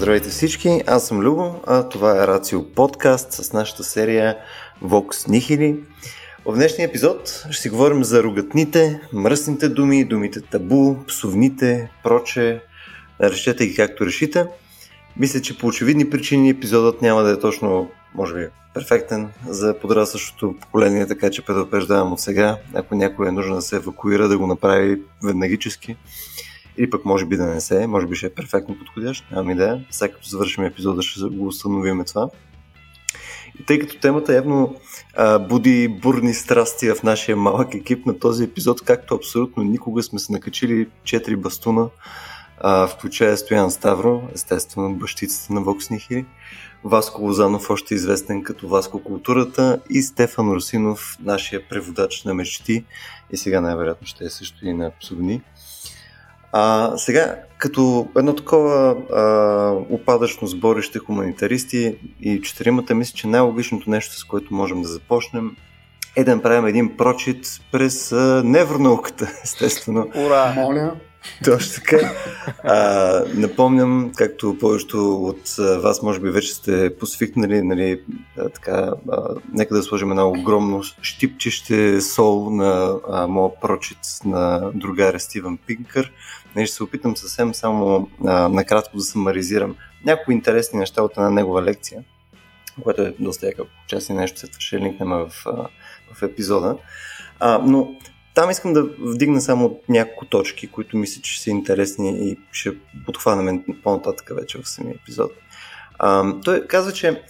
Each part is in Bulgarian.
Здравейте всички, аз съм Любо, а това е Рацио подкаст с нашата серия Vox Nihili. В днешния епизод ще си говорим за ругатните, мръсните думи, думите табу, псовните, проче, решете ги както решите. Мисля, че по очевидни причини епизодът няма да е точно, може би, перфектен за подрастващото поколение, така че предупреждавам от сега, ако някой е нужно да се евакуира, да го направи веднагически. Или пък може би да не се, може би ще е перфектно подходящ, нямам идея. Сега като завършим епизода ще го установим това. И тъй като темата явно а, буди бурни страсти в нашия малък екип на този епизод, както абсолютно никога сме се накачили 4 бастуна, а, включая Стоян Ставро, естествено бащицата на Вокс Нихили, Васко Лозанов, още известен като Васко Културата и Стефан Русинов, нашия преводач на мечти и сега най-вероятно ще е също и на псовни. А, сега, като едно такова а, упадъчно сборище хуманитаристи и четиримата, мисля, че най-логичното нещо, с което можем да започнем, е да направим един прочит през а, невронауката, естествено. Ура! Моля! Точно така. А, напомням, както повечето от вас може би вече сте посвикнали, нали, така, а, нека да сложим едно огромно щипчеще сол на а, моят прочит на другаря Стивен Пинкър. Не, ще се опитам съвсем само а, накратко да самаризирам някои интересни неща от една негова лекция, което е доста яка част и нещо се линкнем в, в епизода. А, но там искам да вдигна само няколко точки, които мисля, че са интересни и ще подхванем по-нататък вече в самия епизод. А, той казва, че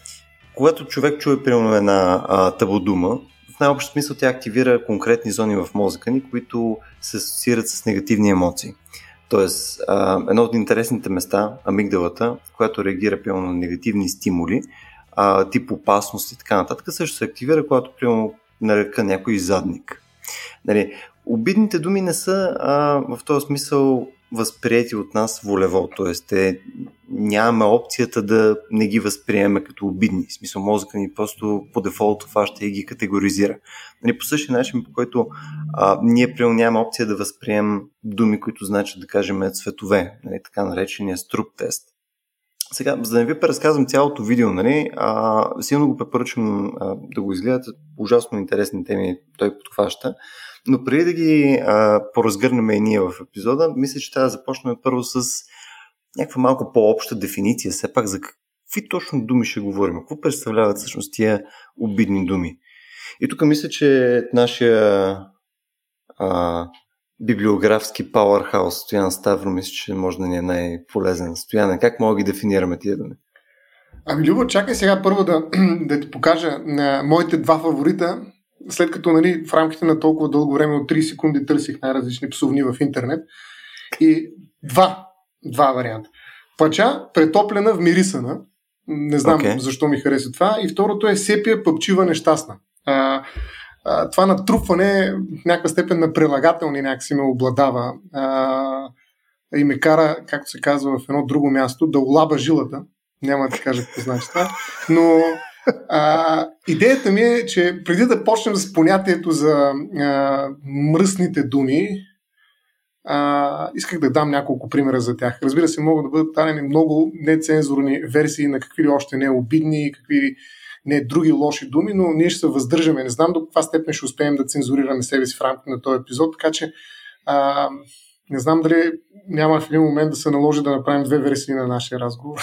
когато човек чуе примерно една а, табудума, в най-общ смисъл тя активира конкретни зони в мозъка ни, които се асоциират с негативни емоции. Тоест, а, едно от интересните места, амигдалата, която реагира примерно на негативни стимули, а, тип опасност и така нататък, също се активира, когато примерно нарека някой задник. Нали, обидните думи не са а, в този смисъл възприяти от нас волево, т.е. нямаме опцията да не ги възприеме като обидни. В смисъл мозъка ни просто по дефолт хваща и ги категоризира. Нали, по същия начин, по който а, ние прием нямаме опция да възприемем думи, които значат да кажем цветове, нали, така наречения струп тест. Сега, за да не ви преразказвам цялото видео, нали, а, силно го препоръчвам а, да го изгледате. Ужасно интересни теми той подхваща. Но преди да ги а, поразгърнем и ние в епизода, мисля, че трябва да започнем първо с някаква малко по-обща дефиниция, все пак за какви точно думи ще говорим, какво представляват всъщност тия обидни думи. И тук мисля, че нашия а, библиографски пауърхаус Стоян Ставро, мисля, че може да ни е най-полезен. Стояне, как мога да ги дефинираме тия думи? Ами, Любо, чакай сега първо да, да ти покажа на моите два фаворита, след като нали, в рамките на толкова дълго време от 3 секунди търсих най-различни псовни в интернет. И два, два варианта. Пача, претоплена в мирисана. Не знам okay. защо ми хареса това. И второто е сепия пъпчива нещастна. А, това натрупване в някаква степен на прилагателни някакси ме обладава а, и ме кара, както се казва в едно друго място, да улаба жилата. Няма да кажа какво значи това. Но а, идеята ми е, че преди да почнем с понятието за а, мръсните думи, а, исках да дам няколко примера за тях. Разбира се, могат да бъдат дадени много нецензурни версии на какви ли още не обидни, какви не други лоши думи, но ние ще се въздържаме. Не знам до каква степен ще успеем да цензурираме себе си в рамките на този епизод, така че а, не знам дали няма в един момент да се наложи да направим две версии на нашия разговор.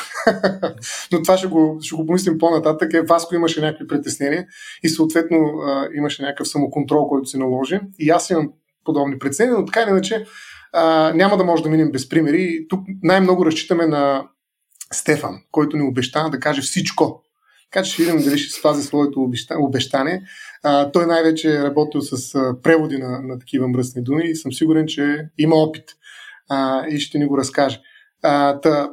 Но това ще го, ще го помислим по-нататък. Е, Васко имаше някакви притеснения и съответно а, имаше някакъв самоконтрол, който се наложи. И аз имам подобни притеснения, но така или иначе а, няма да може да минем без примери. Тук най-много разчитаме на Стефан, който ни обеща да каже всичко. Така че ще видим дали ще спази своето обещание. А, той най-вече е работил с преводи на, на такива мръсни думи и съм сигурен, че има опит а, и ще ни го разкаже. А, та,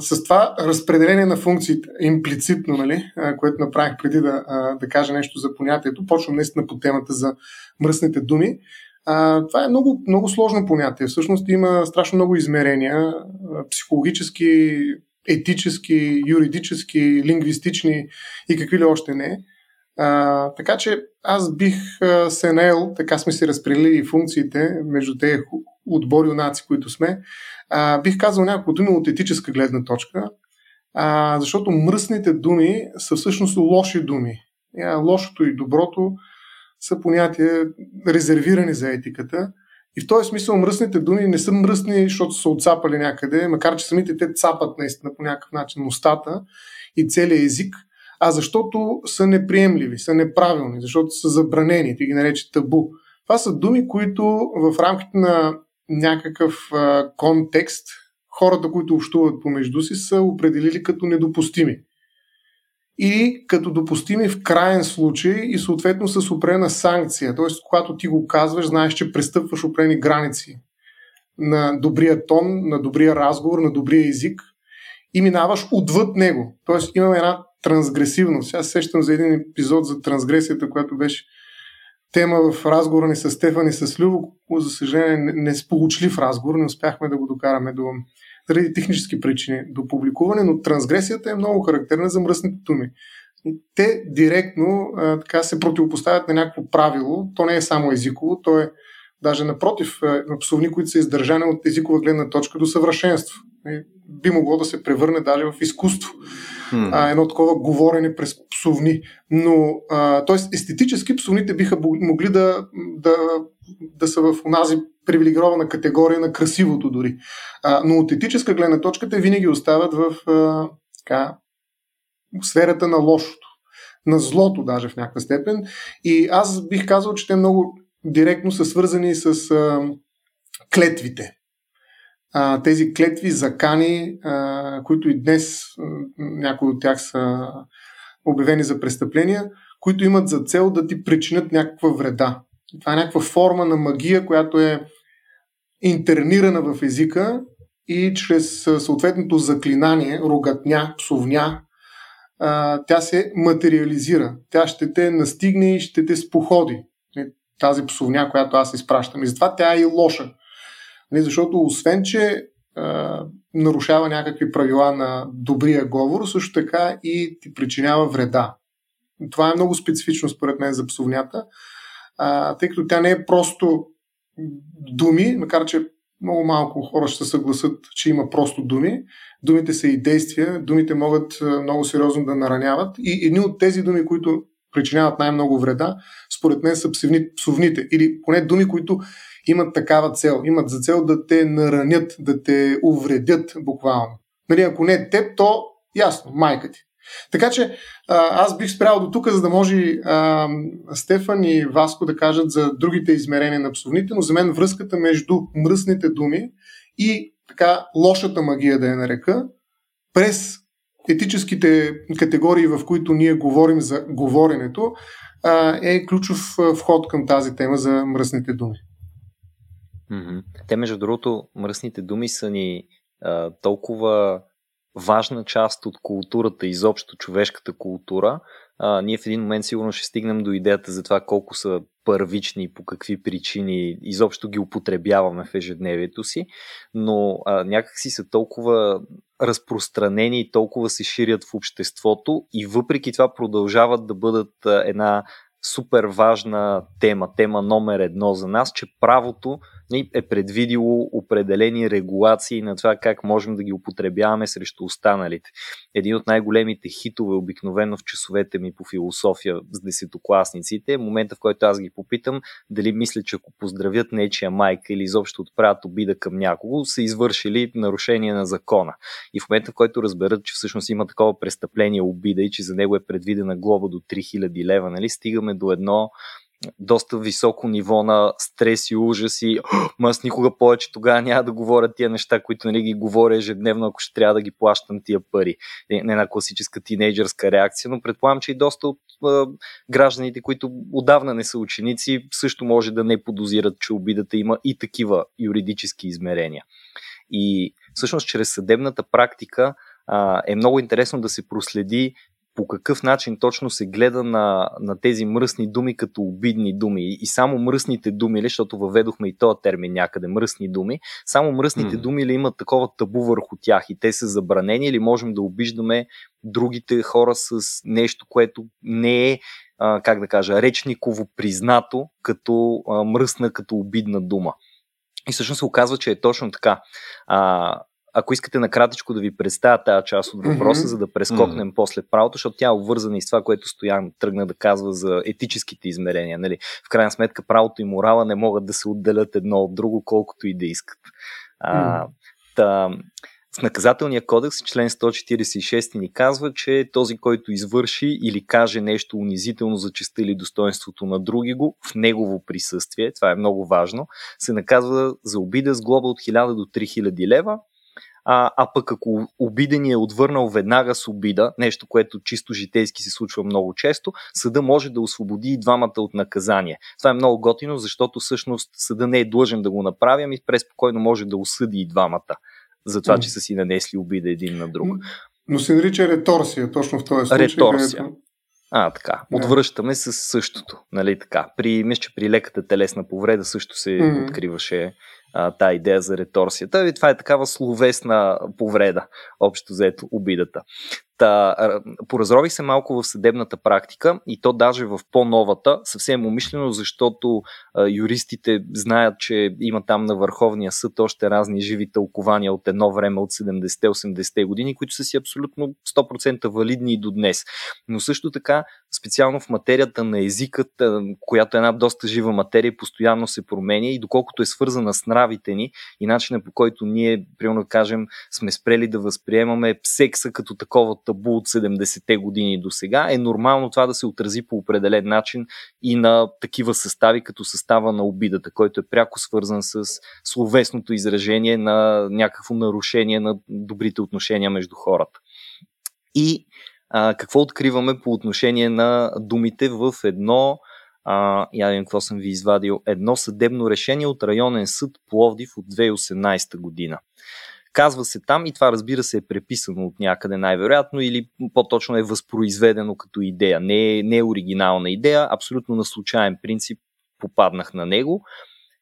с това разпределение на функциите, имплицитно, нали, което направих преди да, да кажа нещо за понятието, почвам наистина по темата за мръсните думи. А, това е много, много сложно понятие. Всъщност има страшно много измерения, психологически, етически, юридически, лингвистични и какви ли още не. А, така че аз бих се наел, така сме си разпределили функциите между тези отбори наци, които сме. А, бих казал няколко думи от етическа гледна точка. А, защото мръсните думи са всъщност лоши думи. Лошото и доброто са понятия резервирани за етиката. И в този смисъл мръсните думи не са мръсни, защото са отцапали някъде, макар че самите те цапат наистина по някакъв начин устата и целият език, а защото са неприемливи, са неправилни, защото са забранени, ти ги нарече табу. Това са думи, които в рамките на някакъв а, контекст хората, които общуват помежду си, са определили като недопустими. И като допустими в крайен случай и съответно с опрена санкция. Т.е. когато ти го казваш, знаеш, че престъпваш опрени граници на добрия тон, на добрия разговор, на добрия език и минаваш отвъд него. Тоест имаме една трансгресивност. Аз сещам за един епизод за трансгресията, която беше тема в разговора ни с Стефан и с Любо. За съжаление, несполучлив разговор, не успяхме да го докараме до заради технически причини до публикуване, но трансгресията е много характерна за мръсните думи. Те директно а, така се противопоставят на някакво правило. То не е само езиково, то е даже напротив, на псовни, които са издържани от езикова гледна точка до съвършенство. Би могло да се превърне даже в изкуство. Hmm. А, едно такова говорене през псовни. Но, т.е. естетически псовните биха могли да, да, да са в онази привилегирована категория на красивото дори. А, но от етическа гледна точка те винаги остават в а, така, сферата на лошото, на злото даже в някаква степен. И аз бих казал, че те много директно са свързани с а, клетвите. А, тези клетви, закани, а, които и днес а, някои от тях са обявени за престъпления, които имат за цел да ти причинят някаква вреда. Това е някаква форма на магия, която е интернирана в езика и чрез съответното заклинание, рогатня, псовня, тя се материализира. Тя ще те настигне и ще те споходи. Е, тази псовня, която аз изпращам. И затова тя е и лоша. Нали, защото освен, че нарушава някакви правила на добрия говор, също така и ти причинява вреда. Това е много специфично според мен за псовнята, а, тъй като тя не е просто думи, макар че много малко хора ще съгласат, че има просто думи. Думите са и действия, думите могат много сериозно да нараняват и едни от тези думи, които причиняват най-много вреда, според мен са псовните или поне думи, които имат такава цел, имат за цел да те наранят, да те увредят буквално. Нали, ако не теб, то ясно, майка ти. Така че аз бих спрял до тук, за да може а, Стефан и Васко да кажат за другите измерения на псовните, но за мен връзката между мръсните думи и така лошата магия да я нарека, през етическите категории, в които ние говорим за говоренето, а, е ключов вход към тази тема за мръсните думи. Те, между другото, мръсните думи са ни а, толкова важна част от културата, изобщо човешката култура, а, ние в един момент сигурно ще стигнем до идеята за това колко са първични по какви причини изобщо ги употребяваме в ежедневието си, но а, някакси са толкова разпространени и толкова се ширят в обществото и въпреки това продължават да бъдат а, една супер важна тема, тема номер едно за нас, че правото е предвидило определени регулации на това как можем да ги употребяваме срещу останалите. Един от най-големите хитове обикновено в часовете ми по философия с десетокласниците е момента, в който аз ги попитам дали мисля, че ако поздравят нечия майка или изобщо отправят обида към някого, са извършили нарушение на закона. И в момента, в който разберат, че всъщност има такова престъпление обида и че за него е предвидена глоба до 3000 лева, нали, стигаме до едно доста високо ниво на стрес и ужас и ма аз никога повече тогава няма да говоря тия неща, които нали, ги говоря ежедневно, ако ще трябва да ги плащам тия пари. Не една класическа тинейджърска реакция, но предполагам, че и доста от а, гражданите, които отдавна не са ученици, също може да не подозират, че обидата има и такива юридически измерения. И всъщност чрез съдебната практика а, е много интересно да се проследи по какъв начин точно се гледа на, на тези мръсни думи като обидни думи. И само мръсните думи, защото въведохме и този термин някъде, мръсни думи, само мръсните mm. думи ли имат такова табу върху тях и те са забранени или можем да обиждаме другите хора с нещо, което не е, а, как да кажа, речниково признато като а, мръсна, като обидна дума. И всъщност се оказва, че е точно така. А, ако искате накратичко да ви представя тази част от въпроса, mm-hmm. за да прескокнем mm-hmm. после правото, защото тя е обвързана и с това, което Стоян тръгна да казва за етическите измерения. Нали? В крайна сметка правото и морала не могат да се отделят едно от друго, колкото и да искат. А, та, в наказателния кодекс, член 146 ни казва, че този, който извърши или каже нещо унизително за честа или достоинството на други го, в негово присъствие, това е много важно, се наказва за обида с глоба от 1000 до 3000 лева, а, а пък ако обиден е отвърнал веднага с обида, нещо, което чисто житейски се случва много често, съда може да освободи и двамата от наказание. Това е много готино, защото всъщност съда не е длъжен да го направи, ами преспокойно може да осъди и двамата за това, че са си нанесли обида един на друг. Но се нарича реторсия, точно в този случай. Реторсия. Където... А, така. Отвръщаме с същото. Нали така. При, мисля, че при леката телесна повреда също се mm-hmm. откриваше та идея за реторсията. И това е такава словесна повреда, общо заето обидата. Та, поразрових се малко в съдебната практика и то даже в по-новата, съвсем умишлено, защото а, юристите знаят, че има там на Върховния съд още разни живи тълкования от едно време от 70-80-те години, които са си абсолютно 100% валидни и до днес. Но също така, специално в материята на езикът, която е една доста жива материя, постоянно се променя и доколкото е свързана с нравите ни и начина по който ние, примерно кажем, сме спрели да възприемаме секса като такова табу от 70-те години до сега, е нормално това да се отрази по определен начин и на такива състави, като състава на обидата, който е пряко свързан с словесното изражение на някакво нарушение на добрите отношения между хората. И а, какво откриваме по отношение на думите в едно а, я видим какво съм ви извадил, едно съдебно решение от районен съд Пловдив от 2018 година. Казва се там и това разбира се е преписано от някъде най-вероятно или по-точно е възпроизведено като идея. Не е, не е оригинална идея, абсолютно на случайен принцип попаднах на него.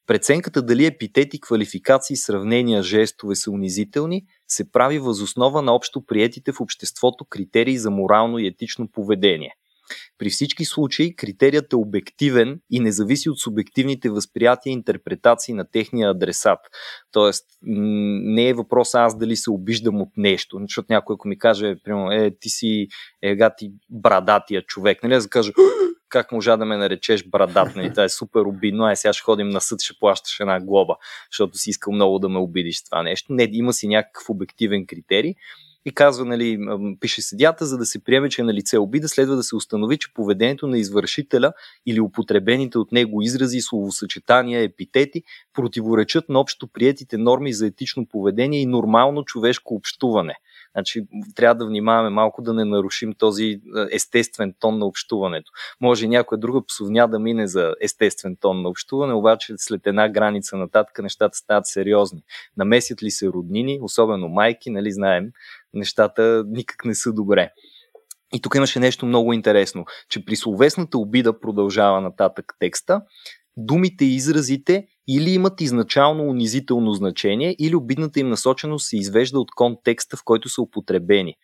Преценката дали епитети, квалификации, сравнения, жестове са унизителни, се прави възоснова на общо приетите в обществото критерии за морално и етично поведение. При всички случаи критерият е обективен и не зависи от субективните възприятия и интерпретации на техния адресат. Тоест, не е въпрос аз дали се обиждам от нещо, защото някой ако ми каже, примерно, е, ти си ега ти брадатия човек, нали, да кажа, как можа да ме наречеш брадат, нали? Това е супер обидно, ай сега ще ходим на съд, ще плащаш една глоба, защото си искал много да ме обидиш това нещо. Не, има си някакъв обективен критерий и казва, нали, пише съдята, за да се приеме, че е на лице обида, следва да се установи, че поведението на извършителя или употребените от него изрази, словосъчетания, епитети противоречат на общо приетите норми за етично поведение и нормално човешко общуване. Значи, трябва да внимаваме малко да не нарушим този естествен тон на общуването. Може някоя друга псовня да мине за естествен тон на общуване, обаче след една граница нататък нещата стават сериозни. Намесят ли се роднини, особено майки, нали знаем, нещата никак не са добре. И тук имаше нещо много интересно, че при словесната обида продължава нататък текста, думите и изразите или имат изначално унизително значение, или обидната им насоченост се извежда от контекста, в който са употребени.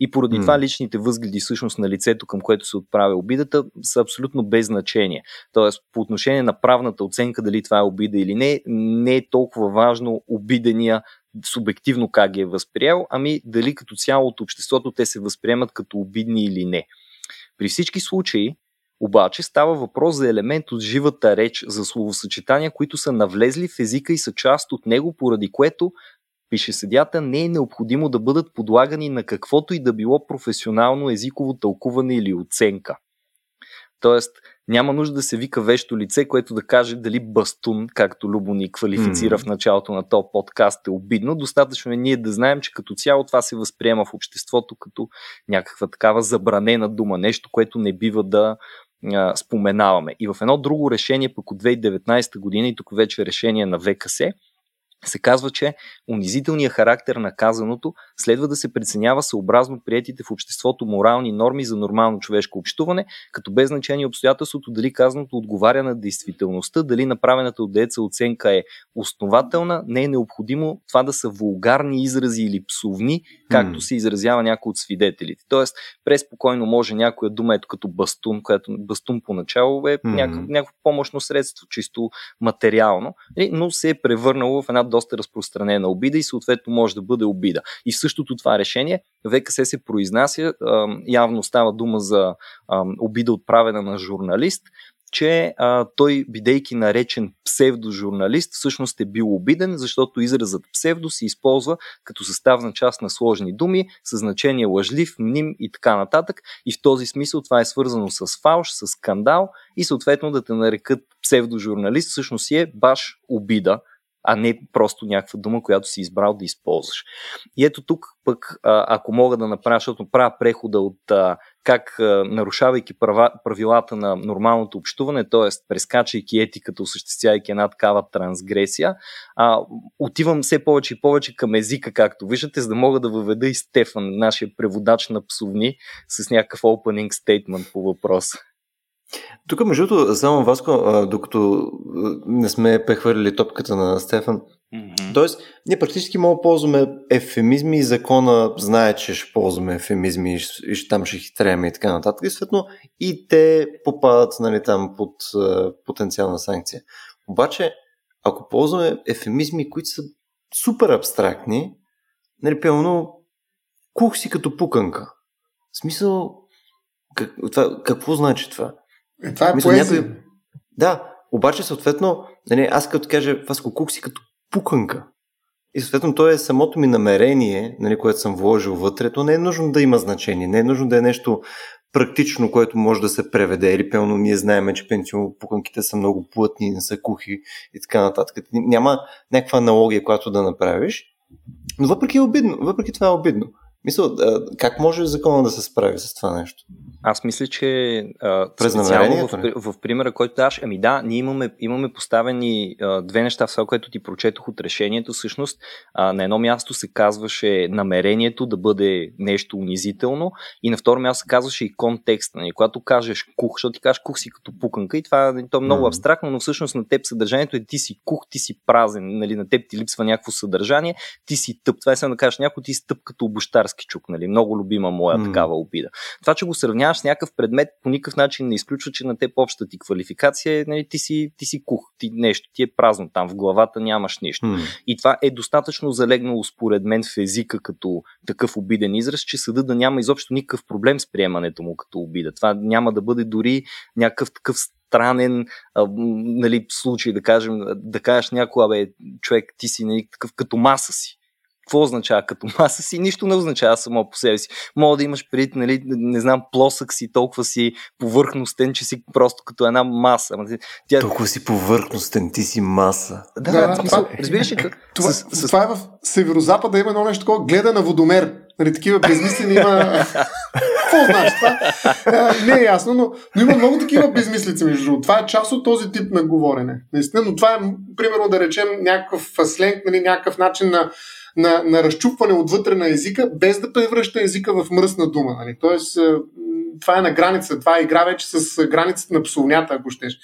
И поради mm. това личните възгледи всъщност на лицето, към което се отправя обидата, са абсолютно без значение. Тоест, по отношение на правната оценка дали това е обида или не, не е толкова важно обидения субективно как ги е възприел, ами дали като цяло от обществото те се възприемат като обидни или не. При всички случаи, обаче става въпрос за елемент от живата реч, за словосъчетания, които са навлезли в езика и са част от него, поради което, пише съдята, не е необходимо да бъдат подлагани на каквото и да било професионално езиково тълкуване или оценка. Тоест, няма нужда да се вика вещо лице, което да каже дали бастун, както Любо ни квалифицира mm. в началото на този подкаст, е обидно. Достатъчно е ние да знаем, че като цяло това се възприема в обществото като някаква такава забранена дума, нещо, което не бива да а, споменаваме. И в едно друго решение, пък от 2019 година, и тук вече решение на ВКС, се казва, че унизителният характер на казаното следва да се преценява съобразно приятите в обществото морални норми за нормално човешко общуване, като без значение обстоятелството дали казаното отговаря на действителността, дали направената от деца оценка е основателна, не е необходимо това да са вулгарни изрази или псовни, както се изразява някой от свидетелите. Тоест, преспокойно може някоя дума, ето като бастун, която бастун поначало е някакво, някакво помощно средство, чисто материално, но се е превърнало в една доста разпространена обида и съответно може да бъде обида. И същото това решение ВКС се произнася, явно става дума за обида отправена на журналист, че а, той, бидейки наречен псевдожурналист, всъщност е бил обиден, защото изразът псевдо се използва като съставна част на сложни думи, със значение лъжлив, мним и така нататък. И в този смисъл това е свързано с фалш, с скандал и съответно да те нарекат псевдожурналист всъщност е баш обида а не просто някаква дума, която си избрал да използваш. И ето тук пък, ако мога да направя, защото правя прехода от как нарушавайки правилата на нормалното общуване, т.е. прескачайки етиката, осъществявайки една такава трансгресия, а, отивам все повече и повече към езика, както виждате, за да мога да въведа и Стефан, нашия преводач на псовни, с някакъв opening statement по въпроса. Тук, между другото, само Васко, докато не сме прехвърлили топката на Стефан, mm-hmm. Тоест, ние практически мога да ползваме ефемизми и закона знае, че ще ползваме ефемизми и ще, там ще хитреме и така нататък. И съответно и те попадат нали, там под uh, потенциална санкция. Обаче, ако ползваме ефемизми, които са супер абстрактни, нали, пълно кух си като пуканка. В смисъл, как, това, какво значи това? Е, това е Мисля, поезия. Някой... Да, обаче съответно, нали, аз като кажа Васко Кук си като пуканка. И съответно то е самото ми намерение, нали, което съм вложил вътре, то не е нужно да има значение, не е нужно да е нещо практично, което може да се преведе. Или пълно ние знаем, че пенсионно пуканките са много плътни, не са кухи и така нататък. Няма някаква аналогия, която да направиш. Но въпреки, е обидно, въпреки това е обидно. Мисля, как може закона да се справи с това нещо? Аз мисля, че а, специално в, в, в примера, който даш, ами да, ние имаме, имаме поставени а, две неща в това, което ти прочетох от решението. Всъщност, а, на едно място се казваше намерението да бъде нещо унизително и на второ място се казваше и контекста. Нали? Когато кажеш кух, защото ти кажеш кух си като пуканка и това то е много mm. абстрактно, но всъщност на теб съдържанието е ти си кух, ти си празен, нали? на теб ти липсва някакво съдържание, ти си тъп. Това е само да кажеш някой ти си тъп като обощарски чук. Нали? Много любима моя mm. такава обида. Това, че го сравнява сравняваш с някакъв предмет, по никакъв начин не изключва, че на теб общата ти квалификация е, нали, ти, си, ти си кух, ти нещо, ти е празно там, в главата нямаш нищо. Mm. И това е достатъчно залегнало според мен в езика като такъв обиден израз, че съда да няма изобщо никакъв проблем с приемането му като обида. Това няма да бъде дори някакъв такъв странен а, нали, случай, да кажем, да кажеш някой, бе, човек, ти си нали, такъв като маса си какво означава като маса си? Нищо не означава само по себе си. Мога да имаш преди, нали, не знам, плосък си, толкова си повърхностен, че си просто като една маса. Тя... Толкова си повърхностен, ти си маса. Да, да, да това, разбираш ли? Това, с, с... това е в Северозапада има едно нещо такова, гледа на водомер. Нали, такива безмислени има... Какво значи това? не е ясно, но, но има много такива безмислици между другото. Това е част от този тип на говорене. Наистина, но това е, примерно, да речем, някакъв сленг, нали, някакъв начин на на, на разчупване отвътре на езика, без да превръща езика в мръсна дума. Нали? Тоест, това е на граница. Това е игра вече с границата на псовнята, ако щеш.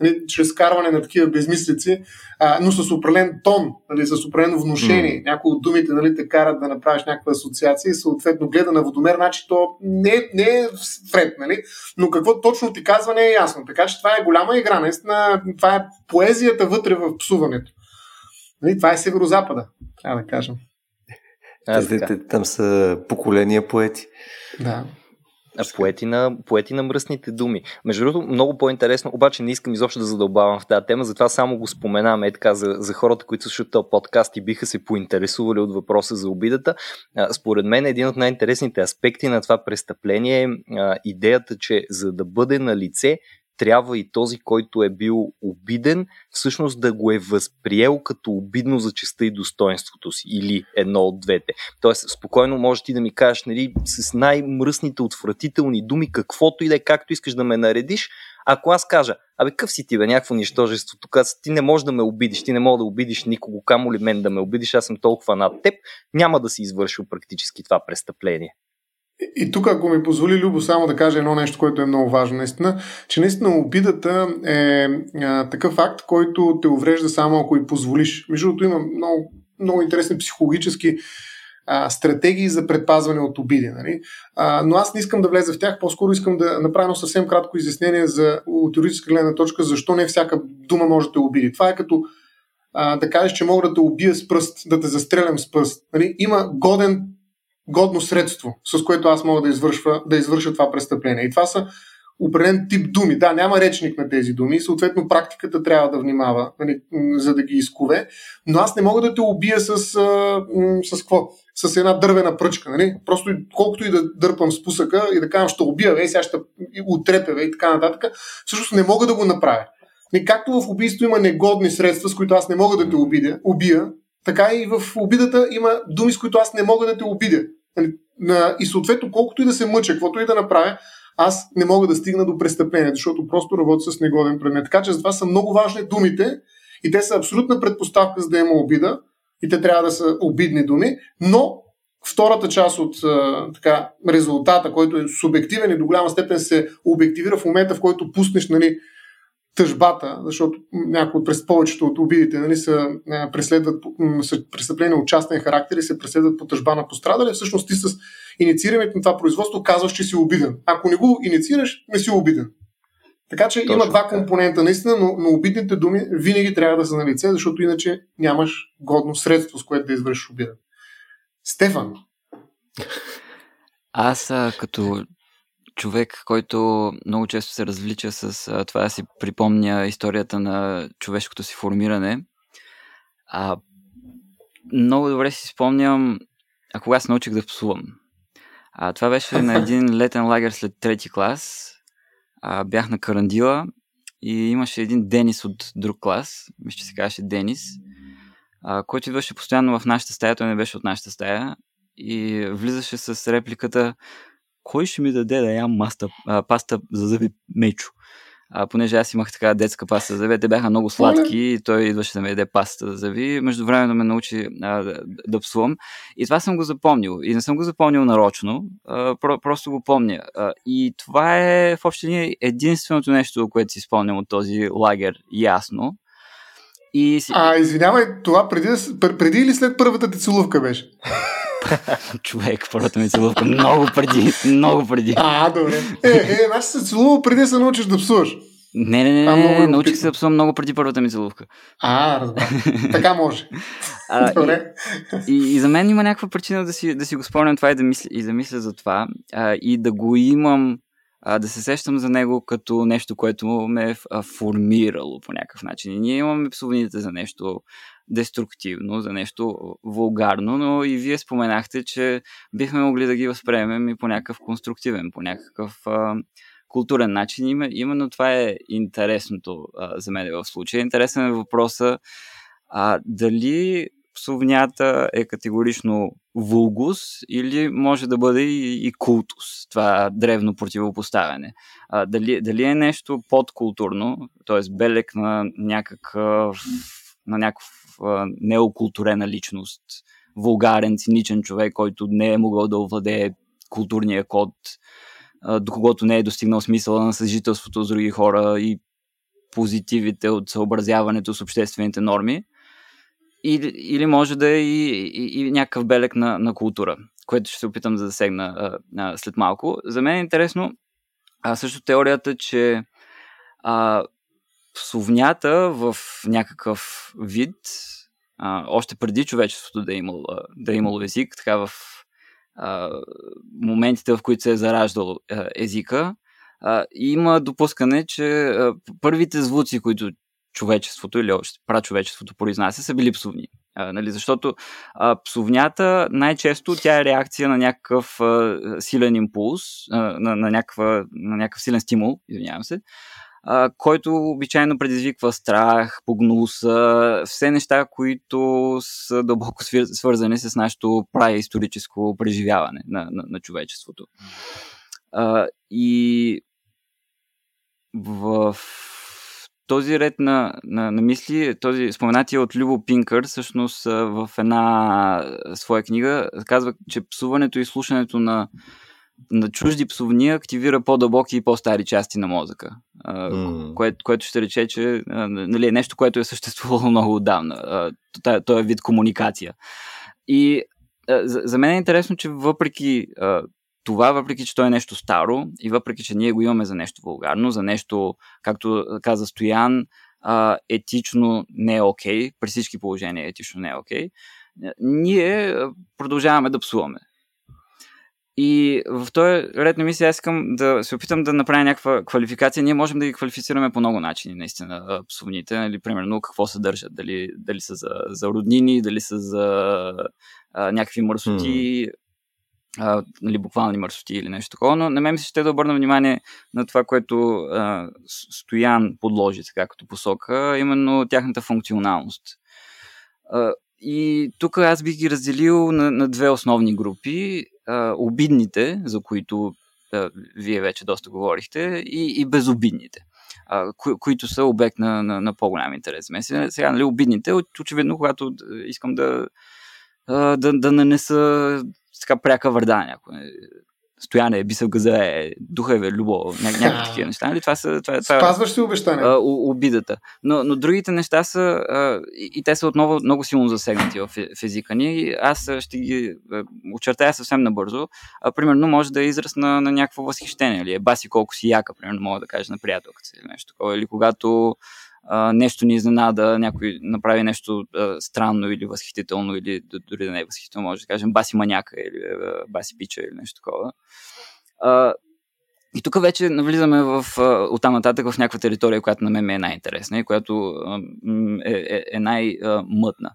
Нали, чрез карване на такива безмислици, а, но с определен тон, нали, с определено внушение. Mm. Някои от думите нали, те карат да направиш някаква асоциация и съответно гледа на водомер, значи то не, не е вред, нали? но какво точно ти казва не е ясно. Така че това е голяма игра. Наистина, това е поезията вътре в псуването. Нали, това е северо-запада, трябва да кажем. А, те, те, там са поколения поети. Да. Поети на, поети на мръсните думи. Между другото, много по-интересно, обаче не искам изобщо да задълбавам в тази тема, затова само го споменаваме е така за, за хората, които слушат този подкаст и биха се поинтересували от въпроса за обидата. А, според мен един от най-интересните аспекти на това престъпление е а, идеята, че за да бъде на лице трябва и този, който е бил обиден, всъщност да го е възприел като обидно за честа и достоинството си. Или едно от двете. Тоест, спокойно можеш ти да ми кажеш нали, с най-мръсните, отвратителни думи, каквото и да е, както искаш да ме наредиш, ако аз кажа, абе, къв си ти, бе, някакво нищожество, тук ти не можеш да ме обидиш, ти не можеш да обидиш никого, камо ли мен да ме обидиш, аз съм толкова над теб, няма да си извършил практически това престъпление. И тук, ако ми позволи Любо само да кажа едно нещо, което е много важно, наистина, че наистина обидата е а, такъв факт, който те уврежда само ако и позволиш. Между другото има много, много интересни психологически а, стратегии за предпазване от обиди. Нали? А, но аз не искам да влеза в тях, по-скоро искам да направя съвсем кратко изяснение за от юридическа гледна точка, защо не всяка дума може да те обиди. Това е като а, да кажеш, че мога да те убия с пръст, да те застрелям с пръст. Нали? Има годен, годно средство, с което аз мога да, извършва, да извърша това престъпление. И това са определен тип думи. Да, няма речник на тези думи, съответно практиката трябва да внимава, нали, за да ги изкове, но аз не мога да те убия с, с, какво? С една дървена пръчка. Нали? Просто колкото и да дърпам спусъка и да кажам, ще убия, ве, сега ще отрепя, и така нататък, всъщност не мога да го направя. Не, както в убийство има негодни средства, с които аз не мога да те убия, така и в обидата има думи, с които аз не мога да те обидя. Нали, и съответно, колкото и да се мъча, каквото и да направя, аз не мога да стигна до престъпление, защото просто работя с негоден предмет. Така че за това са много важни думите и те са абсолютна предпоставка за да има обида и те трябва да са обидни думи, но втората част от така, резултата, който е субективен и до голяма степен се обективира в момента, в който пуснеш нали, тъжбата, защото някои от през повечето от обидите нали, са, преследват са престъпления от частен характер и се преследват по тъжба на пострадали. Всъщност ти с инициирането на това производство казваш, че си обиден. Ако не го инициираш, не си обиден. Така че Точно има два компонента наистина, но, но обидните думи винаги трябва да са на лице, защото иначе нямаш годно средство, с което да извършиш обида. Стефан. Аз като човек, който много често се развлича с а, това да си припомня историята на човешкото си формиране. А, много добре си спомням, а кога се научих да псувам. А, това беше на един летен лагер след трети клас. А, бях на Карандила и имаше един Денис от друг клас, мисля, че се казваше Денис, а, който идваше постоянно в нашата стая, той не беше от нашата стая и влизаше с репликата кой ще ми даде да ям маста, а, паста за зъби мечо? А, понеже аз имах така детска паста за зъби, те бяха много сладки и той идваше да ми яде паста за зъби. Между време да ме научи а, да, да псувам. И това съм го запомнил. И не съм го запомнил нарочно, а, про, просто го помня. А, и това е в общи единственото нещо, което си спомням от този лагер ясно. И си... А, извинявай, това преди, преди или след първата ти целувка беше? Човек, първата ми целувка много преди, много преди. А, добре. Е, е, аз се целува преди да се научиш да псуваш. Не, не, не, не, не, не научих се да псувам много преди първата ми целувка. А, разбира. така може. А, Добре. И, и, и, за мен има някаква причина да си, да си го спомням това и да мисля, и да мисля за това. А, и да го имам, а, да се сещам за него като нещо, което ме е формирало по някакъв начин. И ние имаме псовните за нещо деструктивно, за нещо вулгарно, но и вие споменахте, че бихме могли да ги възприемем и по някакъв конструктивен, по някакъв а, културен начин. Именно това е интересното а, за мен в случая. Интересен е въпроса а, дали псовнята е категорично вулгус или може да бъде и, и култус, това древно противопоставяне. А, дали, дали е нещо подкултурно, т.е. белек на някакъв на някаква неокултурена личност, вулгарен, циничен човек, който не е могъл да овладее културния код, до когото не е достигнал смисъла на съжителството с други хора и позитивите от съобразяването с обществените норми. Или, или може да е и, и, и някакъв белек на, на култура, което ще се опитам да засегна а, а, след малко. За мен е интересно а, също теорията, че а, псовнята в някакъв вид, а, още преди човечеството да е имало, да е имало език, така в а, моментите, в които се е зараждал а, езика, а, има допускане, че а, първите звуци, които човечеството или още прачовечеството произнася, са били псовни. А, нали, защото а, псовнята най-често тя е реакция на някакъв а, силен импулс, а, на, на, някаква, на някакъв силен стимул, извинявам се, а, който обичайно предизвиква страх, погнуса, все неща, които са дълбоко свързани с нашето праисторическо преживяване на, на, на човечеството. А, и в този ред на, на, на мисли, този споменатия от Любо Пинкър, всъщност в една своя книга казва, че псуването и слушането на на чужди псовни активира по-дълбоки и по-стари части на мозъка, mm. кое, което ще рече, че нали, е нещо, което е съществувало много отдавна. Това е вид комуникация. И за мен е интересно, че въпреки това, въпреки че то е нещо старо и въпреки че ние го имаме за нещо вулгарно, за нещо, както каза Стоян, етично не е окей, okay, при всички положения етично не е окей, okay, ние продължаваме да псуваме. И в този ред на мисля, аз искам да се опитам да направя някаква квалификация. Ние можем да ги квалифицираме по много начини, наистина, псовните. Нали, примерно, какво съдържат. Дали, дали са за, за роднини, дали са за а, някакви мърсоти. Нали, буквални мърсоти или нещо такова. Но на мен се ще да обърна внимание на това, което а, Стоян подложи така като посока, именно тяхната функционалност. А, и тук аз бих ги разделил на, на две основни групи а, обидните, за които а, вие вече доста говорихте, и, и безобидните, а, кои, които са обект на, на, на по-голям интерес. Сега нали, обидните, очевидно, когато искам да, да, да нанеса така пряка върда някой стояне, бисъл газа, е, духа е любов, ня, някакви такива неща. Нали? Това са, това, това, Спазваш си обещания. А, обидата. Но, но другите неща са, а, и, те са отново много силно засегнати в, в езика ни. Аз ще ги очертая съвсем набързо. А, примерно може да е израз на, на някакво възхищение. Или е баси колко си яка, примерно мога да кажа на приятелката или нещо такова. Или когато нещо ни изненада, някой направи нещо а, странно или възхитително, или дори да не е възхитително, може да кажем баси маняка или а, баси пича или нещо такова. А, и тук вече навлизаме в, оттам нататък в някаква територия, която на мен е най-интересна и която е, е, е най-мътна.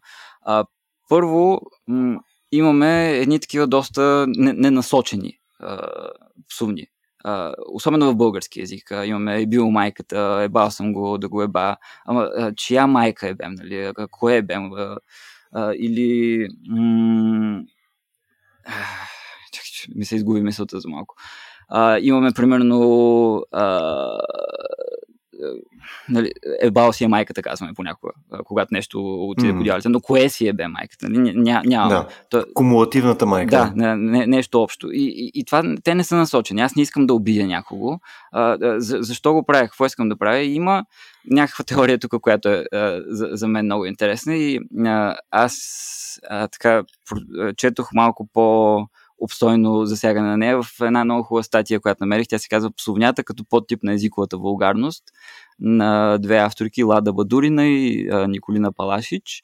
Първо, имаме едни такива доста ненасочени псувни особено в български язик. Имаме е бил майката, ебал съм го да го еба. Ама а, чия майка е бем, нали? А, кое е бем? А, а, или... М- чакай, ми се изгуби мисълта за малко. А, имаме примерно а, нали, ебал си е майката, казваме понякога, когато нещо отиде mm. по дялите. Но кое си е бе майката? Нали, ня, няма. Да. То... Кумулативната майка. Да, не, не, нещо общо. И, и, и това те не са насочени. Аз не искам да обидя някого. А, за, защо го правя? Какво искам да правя? Има някаква теория тук, която е а, за, за мен много интересна и а, аз а, така четох малко по обстойно засягане на нея в една много хубава статия, която намерих. Тя се казва Псовнята като подтип на езиковата вулгарност на две авторки Лада Бадурина и а, Николина Палашич.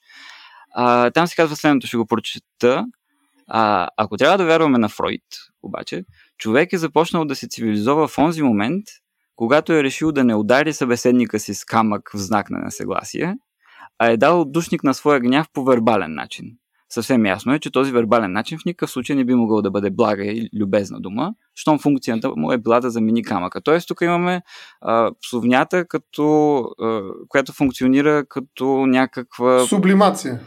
А, там се казва следното, ще го прочета. А, ако трябва да вярваме на Фройд, обаче, човек е започнал да се цивилизова в онзи момент, когато е решил да не удари събеседника си с камък в знак на несъгласие, а е дал душник на своя гняв по вербален начин съвсем ясно е, че този вербален начин в никакъв случай не би могъл да бъде блага и любезна дума, щом функцията му е била да замени камъка. Тоест тук имаме а, псовнята, като, а, която функционира като някаква... Сублимация.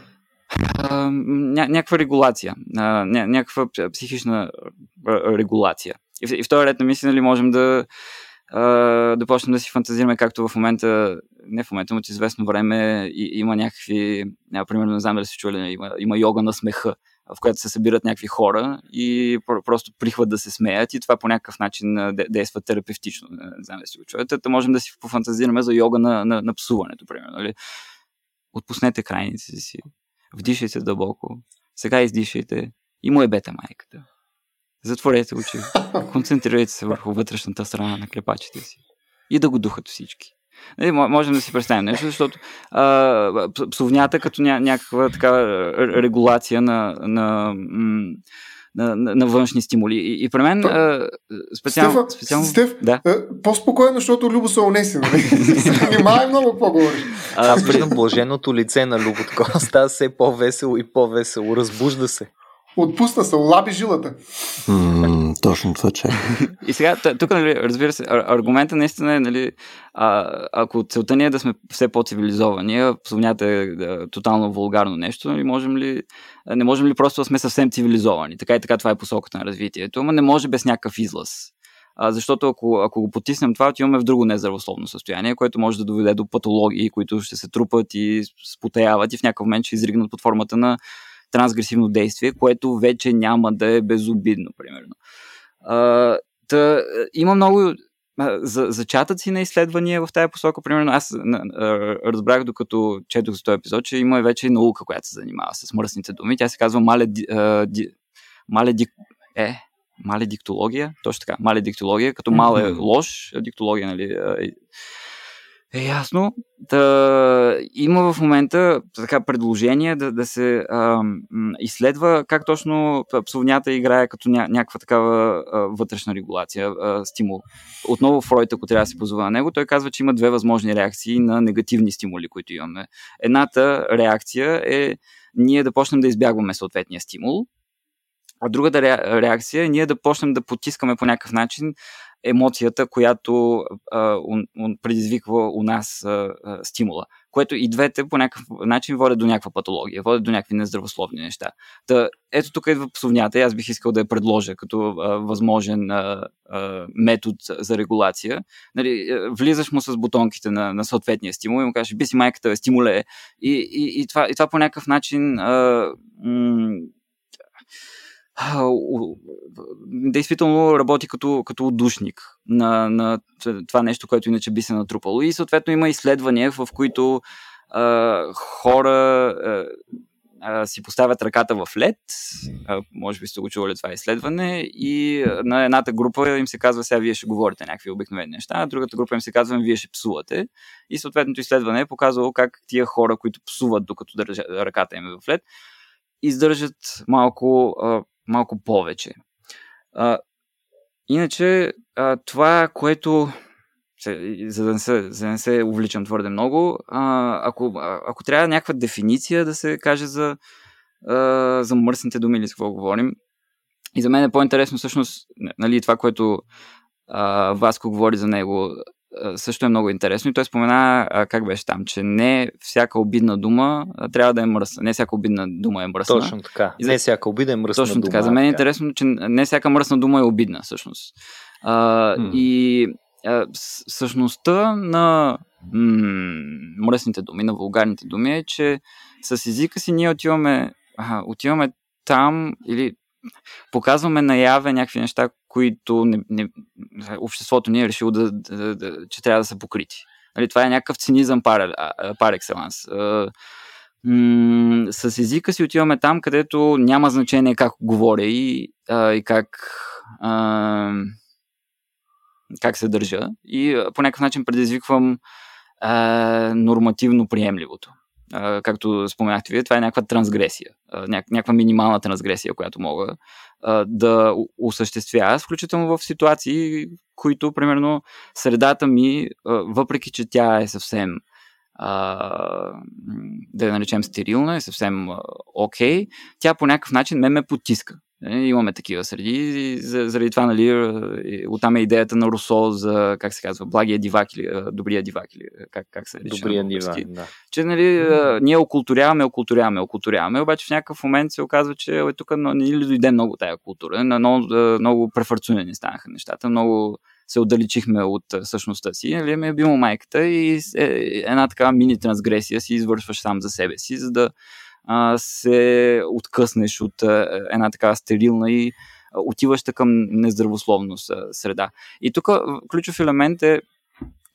А, ня, някаква регулация, а, ня, някаква психична регулация. И в, и в този ред на мисли, нали, можем да да почнем да си фантазираме, както в момента, не в момента, но от известно време и, има някакви, а, примерно, не знам дали се чули, има, има йога на смеха, в която се събират някакви хора и просто прихват да се смеят и това по някакъв начин действа терапевтично. Не знам дали си го чуете. Та можем да си пофантазираме за йога на, на, на псуването, примерно. Нали? Отпуснете крайниците си, вдишайте дълбоко, сега издишайте и му е бета майката. Затворете очи. Концентрирайте се върху вътрешната страна на клепачите си. И да го духат всички. Нали, можем да си представим нещо, защото а, псовнята като ня, някаква така регулация на, на, на, на, на външни стимули. И, и при мен а, специално... Стефа, специално Стеф, да? по-спокойно, защото Любо се унеси. Нали? Внимавай много по-говориш. Аз виждам блаженото лице на Любо, такова става все по-весело и по-весело, разбужда се. Отпусна се, лаби жилата. Mm, точно това, че. И сега, тук, нали, разбира се, аргумента наистина е, нали, а, ако целта ни е да сме все по-цивилизовани, а псовнята е да, тотално вулгарно нещо, нали, можем ли, не можем ли просто да сме съвсем цивилизовани? Така и така това е посоката на развитието, но не може без някакъв излаз. А, защото ако, ако го потиснем това, отиваме в друго нездравословно състояние, което може да доведе до патологии, които ще се трупат и спотеяват и в някакъв момент ще изригнат под формата на трансгресивно действие, което вече няма да е безобидно, примерно. А, та, има много за, зачатъци на изследвания в тази посока. Примерно аз разбрах, докато четох за този епизод, че има вече и наука, която се занимава с мръсните думи. Тя се казва мале, ди, мале ди, е, маледиктология, точно така, маледиктология, като мал е лош, диктология, нали, Е ясно. Да, има в момента така предложение да, да се а, изследва как точно псовнята играе като ня, някаква такава а, вътрешна регулация, а, стимул. Отново Фройд, ако трябва да се позова на него, той казва, че има две възможни реакции на негативни стимули, които имаме. Едната реакция е ние да почнем да избягваме съответния стимул, а другата реакция е ние да почнем да потискаме по някакъв начин емоцията, която а, у, у, предизвиква у нас а, а, стимула. Което и двете по някакъв начин водят до някаква патология, водят до някакви нездравословни неща. Та, ето тук идва псовнята и аз бих искал да я предложа като а, възможен а, а, метод за регулация. Нали, влизаш му с бутонките на, на съответния стимул и му кажеш, би си майката, стимуле. И, и, и, това, и това по някакъв начин а, м- действително работи като, като отдушник на, на това нещо, което иначе би се натрупало. И съответно има изследвания, в които а, хора а, а, си поставят ръката в лед, а, може би сте го чували това изследване, и на едната група им се казва, сега вие ще говорите някакви обикновени неща, а другата група им се казва, вие ще псувате. И съответното изследване е показало как тия хора, които псуват докато държа ръката им е в лед, издържат малко а, малко повече. А, иначе, а, това, което за да не се, за да не се увличам твърде много, а, ако, ако трябва някаква дефиниция да се каже за, а, за мръсните думи или с какво говорим, и за мен е по-интересно всъщност нали, това, което а, Васко говори за него, също е много интересно. И той спомена, как беше там, че не всяка обидна дума трябва да е мръсна. Не всяка обидна дума е мръсна. Точно така. И за... Не всяка обида е мръсна Точно така. За мен е интересно, че не всяка мръсна дума е обидна, всъщност. А, И а, същността на м- мръсните думи, на вулгарните думи е, че с езика си ние отиваме, а, отиваме там или показваме наяве някакви неща, които не, не, обществото ни е решило да, да, да, че трябва да са покрити. Нали, това е някакъв цинизъм пар, пар екселанс. с езика си отиваме там, където няма значение как говоря и, а, и как, а, как се държа. И по някакъв начин предизвиквам а, нормативно приемливото както споменахте вие, това е някаква трансгресия, някаква минимална трансгресия, която мога да осъществя, включително в ситуации, които, примерно, средата ми, въпреки че тя е съвсем да я наречем стерилна, е съвсем окей, okay, тя по някакъв начин ме ме потиска. Е, имаме такива среди. Заради това, нали, е, оттам е идеята на Русо за, как се казва, благия дивак или добрия дивак или как, как се нарича. Добрия дивак, да. Че, нали, ние окултуряваме, окултуряваме, окултуряваме, обаче в някакъв момент се оказва, че е, тук не ли дойде много тая култура. Много, много префарцунени станаха нещата, много се отдалечихме от същността си. Нали, ме е била майката и една такава мини трансгресия си извършваш сам за себе си, за да а, се откъснеш от а, една така стерилна и отиваща към нездравословно среда. И тук ключов елемент е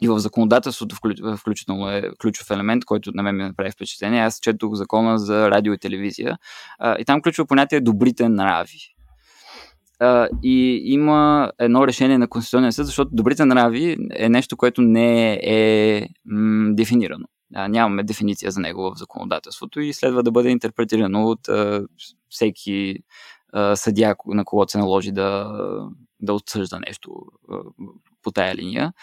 и в законодателството включително е ключов елемент, който на мен ми направи впечатление. Аз четох закона за радио и телевизия а, и там ключово понятие е добрите нрави. А, и има едно решение на Конституционния съд, защото добрите нрави е нещо, което не е м- дефинирано нямаме дефиниция за него в законодателството и следва да бъде интерпретирано от всеки а, съдия, на когото се наложи да, да отсъжда нещо по тая линия.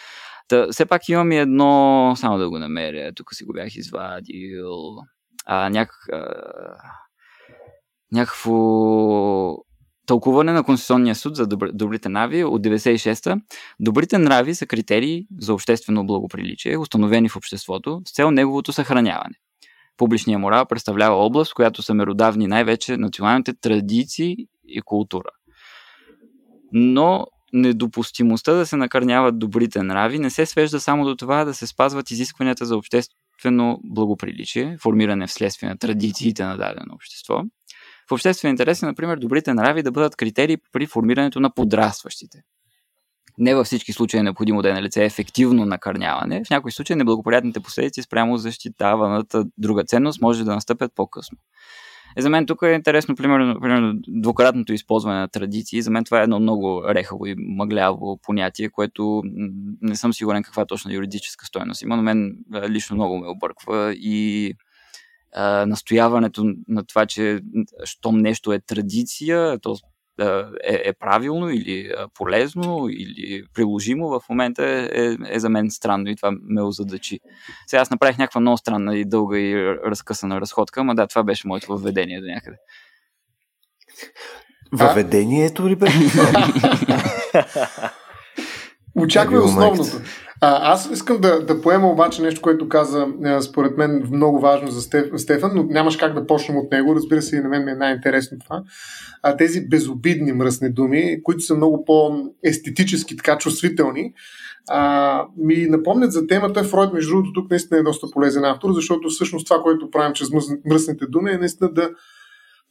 Та, все пак имам и едно, само да го намеря, тук си го бях извадил, а, няк, а, някакво тълкуване на Конституционния суд за добр, добрите нрави от 96-та. Добрите нрави са критерии за обществено благоприличие, установени в обществото, с цел неговото съхраняване. Публичният морал представлява област, в която са меродавни най-вече националните традиции и култура. Но недопустимостта да се накърняват добрите нрави не се свежда само до това да се спазват изискванията за обществено благоприличие, формиране вследствие на традициите на дадено общество, в обществен интерес е, например, добрите нрави да бъдат критерии при формирането на подрастващите. Не във всички случаи е необходимо да е на лице ефективно накърняване. В някои случаи неблагоприятните последици спрямо защитаваната друга ценност може да настъпят по-късно. Е, за мен тук е интересно, примерно, примерно двукратното използване на традиции. За мен това е едно много рехаво и мъгляво понятие, което не съм сигурен каква точно юридическа стоеност има, но мен лично много ме обърква и а, настояването на това, че щом нещо е традиция, то е, е правилно или полезно или приложимо, в момента е, е, е за мен странно и това ме озадачи. Сега аз направих някаква много странна и дълга и разкъсана разходка, ама да, това беше моето въведение до някъде. Въведението ли беше? Очаквай основното. А, аз искам да, да поема обаче нещо, което каза според мен много важно за Стефан, но нямаш как да почнем от него. Разбира се, и на мен ми е най-интересно това. А, тези безобидни мръсни думи, които са много по-естетически така чувствителни, а, ми напомнят за темата. Фройд, между другото, тук наистина е доста полезен автор, защото всъщност това, което правим чрез мръсните думи е наистина да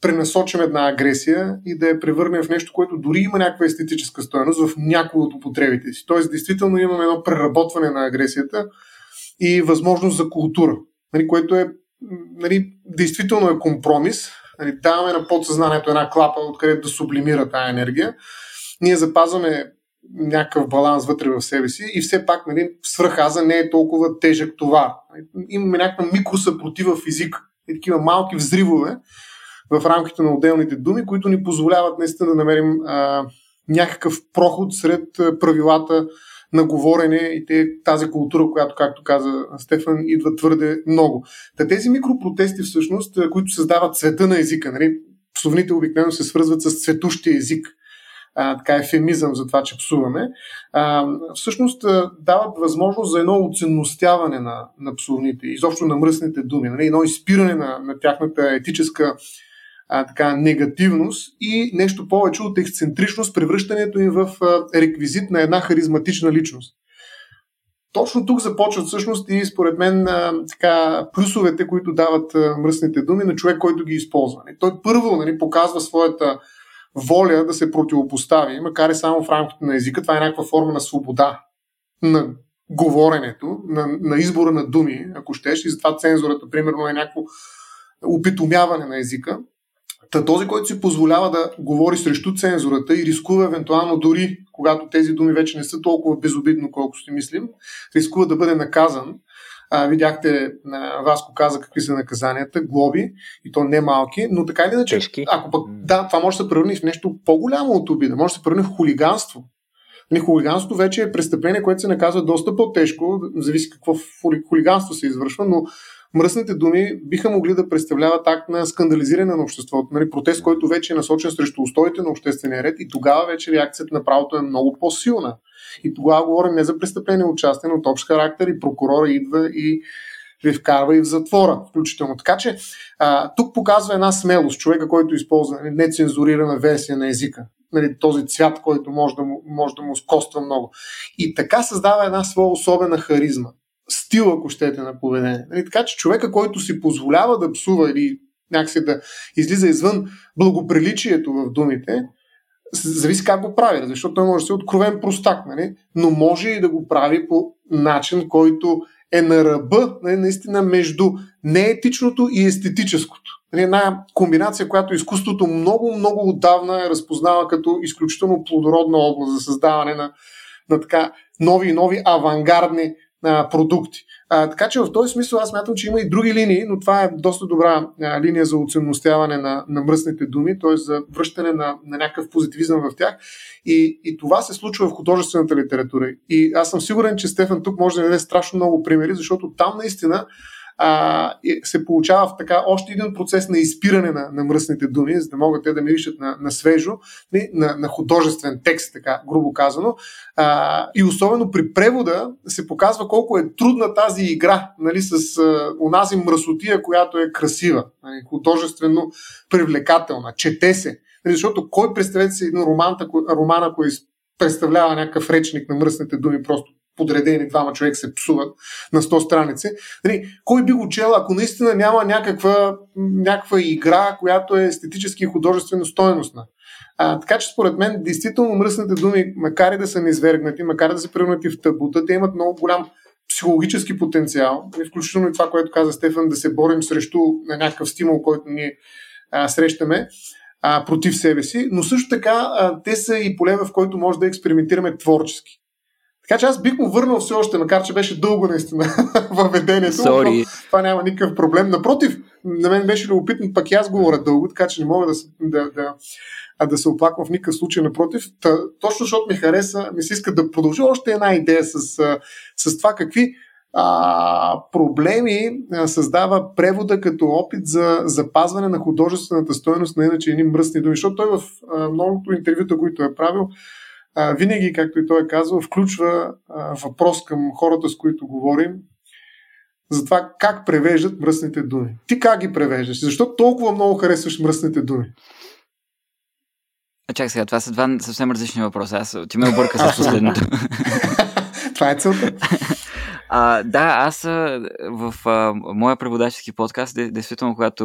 пренасочим една агресия и да я превърнем в нещо, което дори има някаква естетическа стоеност в някои от употребите си. Тоест, действително имаме едно преработване на агресията и възможност за култура, нали, което е нали, действително е компромис. Нали, даваме на подсъзнанието една клапа, откъдето да сублимира тази енергия. Ние запазваме някакъв баланс вътре в себе си и все пак нали, свръхаза не е толкова тежък товар. Имаме някаква микросъпротива в език, и такива малки взривове, в рамките на отделните думи, които ни позволяват наистина да намерим а, някакъв проход сред правилата на говорене и те, тази култура, която, както каза Стефан, идва твърде много. Та тези микропротести всъщност, които създават цвета на езика, нали? псовните обикновено се свързват с цветущия език, а, така ефемизъм за това, че псуваме, а, всъщност дават възможност за едно оценностяване на, на псовните, изобщо на мръсните думи, нали? едно изпиране на, на тяхната етическа а, така, негативност и нещо повече от ексцентричност, превръщането им в а, реквизит на една харизматична личност. Точно тук започват всъщност и според мен а, така, плюсовете, които дават а, мръсните думи на човек, който ги използва. Той първо нали, показва своята воля да се противопостави, макар и само в рамките на езика. Това е някаква форма на свобода на говоренето, на, на избора на думи, ако щеш, и затова цензурата, примерно, е някакво опитомяване на езика. Та този, който си позволява да говори срещу цензурата и рискува евентуално дори, когато тези думи вече не са толкова безобидно, колко си мислим, рискува да бъде наказан. А, видяхте, на Васко каза какви са наказанията, глоби, и то не малки, но така или иначе, Тежки. ако пък, да, това може да се превърне в нещо по-голямо от обида, може да се превърне в хулиганство. Не, хулиганството вече е престъпление, което се наказва доста по-тежко, зависи какво хулиганство се извършва, но мръсните думи биха могли да представляват акт на скандализиране на обществото, нали, протест, който вече е насочен срещу устоите на обществения ред и тогава вече реакцията на правото е много по-силна. И тогава говорим не за престъпление участие, но от общ характер и прокурора идва и ви вкарва и в затвора, включително. Така че а, тук показва една смелост, човека, който използва нали, нецензурирана версия на езика. Нали, този цвят, който може да, му, може да му скоства много. И така създава една своя особена харизма стил, ако щете, на поведение. Нали? Така че човека, който си позволява да псува или някакси да излиза извън благоприличието в думите, зависи как го прави, защото той може да се откровен простак, нали? но може и да го прави по начин, който е на ръба, нали, наистина между неетичното и естетическото. Нали, една комбинация, която изкуството много, много отдавна е разпознава като изключително плодородна област за създаване на, на така нови и нови авангардни а, продукти. А, така че в този смисъл аз мятам, че има и други линии, но това е доста добра а, линия за оценностяване на, на мръсните думи, т.е. за връщане на, на някакъв позитивизъм в тях. И, и това се случва в художествената литература. И аз съм сигурен, че Стефан тук може да даде страшно много примери, защото там наистина а, се получава в така още един процес на изпиране на, на мръсните думи, за да могат те да миришат на, на свежо, на, на художествен текст, така грубо казано. А, и особено при превода се показва колко е трудна тази игра нали, с а, онази мръсотия, която е красива, нали, художествено привлекателна, чете се. Нали, защото кой представете си един роман, роман, ако представлява някакъв речник на мръсните думи, просто подредени двама човека се псуват на 100 страници. Нали, кой би го чел, ако наистина няма някаква, някаква игра, която е естетически и художествено стоеностна? А, така че според мен, действително мръсните думи, макар и да са неизвергнати, макар да се превърнати в табута, те имат много голям психологически потенциал, включително и това, което каза Стефан, да се борим срещу някакъв стимул, който ни а, срещаме а, против себе си, но също така а, те са и поле, в който може да експериментираме творчески. Така че аз бих му върнал все още, макар че беше дълго наистина въведението. Sorry. Това няма никакъв проблем. Напротив, на мен беше любопитно, пък и аз говоря дълго, така че не мога да, да, да, да се оплаквам в никакъв случай. Напротив, та, точно защото ми хареса, ми се иска да продължа още една идея с, с това какви а, проблеми а, създава превода като опит за запазване на художествената стоеност на иначе едни мръсни думи. Защото той в а, многото интервюта, които е правил, а, винаги, както и той е казал, включва а, въпрос към хората, с които говорим, за това как превеждат мръсните думи. Ти как ги превеждаш? Защо толкова много харесваш мръсните думи? А чак сега, това са два съвсем различни въпроса. Аз ти ме обърка с последното. това е целта. А, да, аз в а, моя преводачески подкаст, действително, когато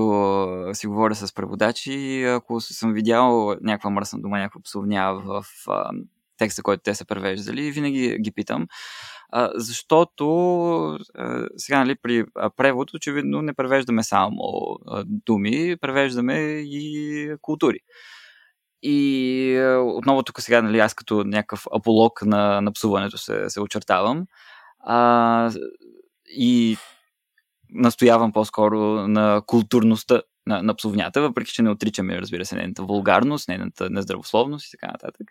си говоря с преводачи, ако съм видял някаква мръсна дума, някаква псовня в а, текста, който те са превеждали, винаги ги питам. А, защото а, сега нали, при превод очевидно не превеждаме само а, думи, превеждаме и култури. И отново тук сега, нали, аз като някакъв аполог на, на псуването се, се очертавам. А, и настоявам по-скоро на културността на, на псовнята, въпреки че не отричаме, разбира се, нейната вулгарност, нейната нездравословност и така нататък.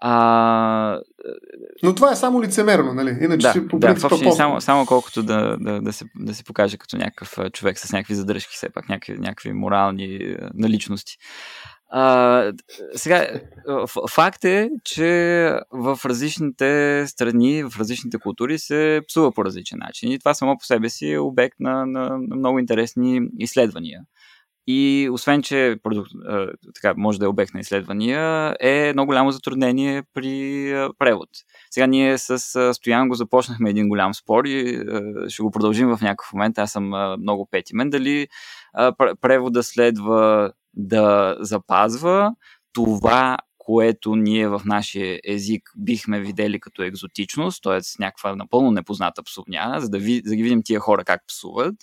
А... Но това е само лицемерно, нали? Иначе да, си по да, въобще, само, само колкото да, да, да, се, да се покаже като някакъв човек с някакви задръжки, все пак някакви, някакви морални наличности. А, сега, факт е, че в различните страни, в различните култури се псува по различен начин. И това само по себе си е обект на, на, на много интересни изследвания. И освен, че продукт, така, може да е обект на изследвания, е много голямо затруднение при превод. Сега ние с Стоян го започнахме един голям спор и ще го продължим в някакъв момент. Аз съм много петимен. Дали превода следва да запазва това, което ние в нашия език бихме видели като екзотичност, т.е. някаква напълно непозната псовня, за да, ви, да ги видим тия хора как псуват,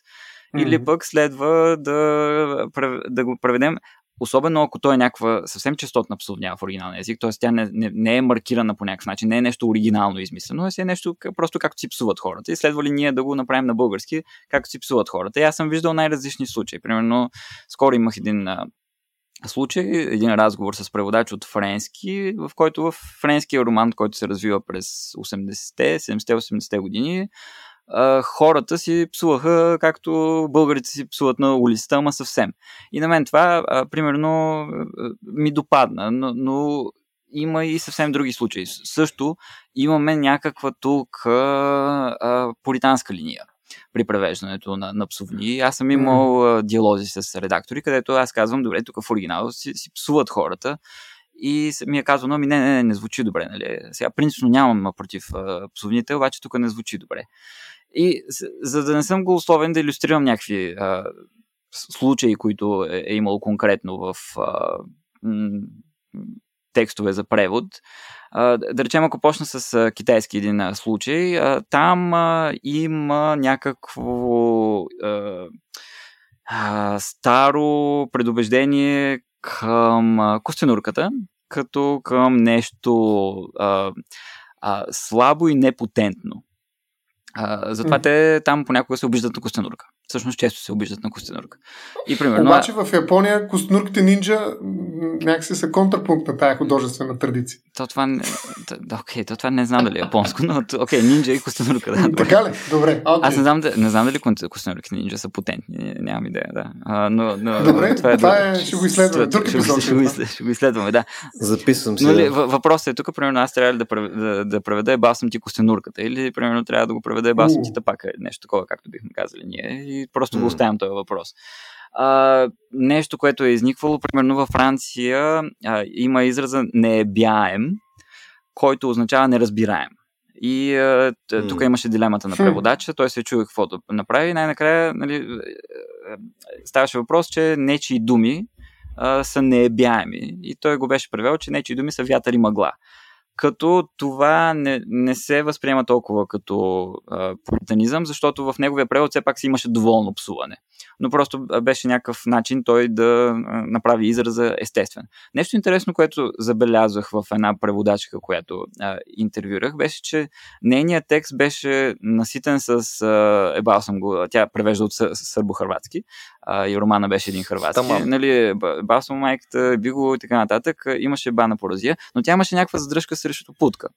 mm-hmm. или пък следва да, да го преведем Особено ако той е някаква съвсем частотна псовня в оригиналния език, т.е. тя не, не, не е маркирана по някакъв начин, не е нещо оригинално измислено, а си е нещо просто както си псуват хората. И следва ли ние да го направим на български, както си псуват хората. И аз съм виждал най-различни случаи. Примерно, скоро имах един случай, един разговор с преводач от френски, в който в френския роман, който се развива през 80-те, 70-80-те години, хората си псуваха както българите си псуват на улицата, ама съвсем. И на мен това, примерно, ми допадна, но, но има и съвсем други случаи. Също имаме някаква тук а, пуританска линия при превеждането на, на псовни. Аз съм имал mm. диалози с редактори, където аз казвам, добре, тук в оригинал си, си псуват хората и ми е казано, ами не, не, не, не звучи добре. Нали? Сега принципно нямам против а, псовните, обаче тук не звучи добре. И за да не съм голословен да иллюстрирам някакви а, случаи, които е, е имало конкретно в а, м- текстове за превод, а, да речем, ако почна с а, китайски един а, случай, а, там а, има някакво а, а, старо предубеждение към а, костенурката, като към нещо а, а, слабо и непотентно. А, затова mm. те там понякога се обиждат на костенурка всъщност често се обиждат на костенурка. И примерно... Обаче в Япония костенурките нинджа някакси са контрапункт на тая художествена традиция. То това не... Окей, то това не знам дали е японско, но окей, нинджа и костенурка, да. така ли? Добре. Okay. Аз не знам, не знам дали костенурките нинджа са потентни, нямам идея, да. А, но, но, Добре, това е, това е ще го изследваме. Друг ще, ще, ще, го, ще го изследваме, да. Записвам се. Нали, въпросът е тук, примерно, аз трябва да, да, да преведа еба съм ти костенурката или, примерно, трябва да го преведа еба съм ти тапака, нещо такова, както бихме казали ние просто mm. го оставям този въпрос. А, нещо, което е изниквало, примерно във Франция а, има израза неебяем, който означава неразбираем. И а, mm. тук имаше дилемата на преводача, той се чува какво да направи най-накрая нали, ставаше въпрос, че нечи думи а, са неебяеми. И той го беше превел, че нечи думи са вятър и мъгла като това не, не се възприема толкова като а, пуританизъм, защото в неговия превод все пак си имаше доволно псуване. Но просто беше някакъв начин той да направи израза естествен. Нещо интересно, което забелязах в една преводачка, която а, интервюрах, беше, че нейният текст беше наситен с... А, ебал съм го, тя превежда от сърбо-хрватски а, и романа беше един хрватски. Тама. Нали, бал съм майката, би го и така нататък. Имаше бана поразия, но тя имаше някаква задръжка срещу путка.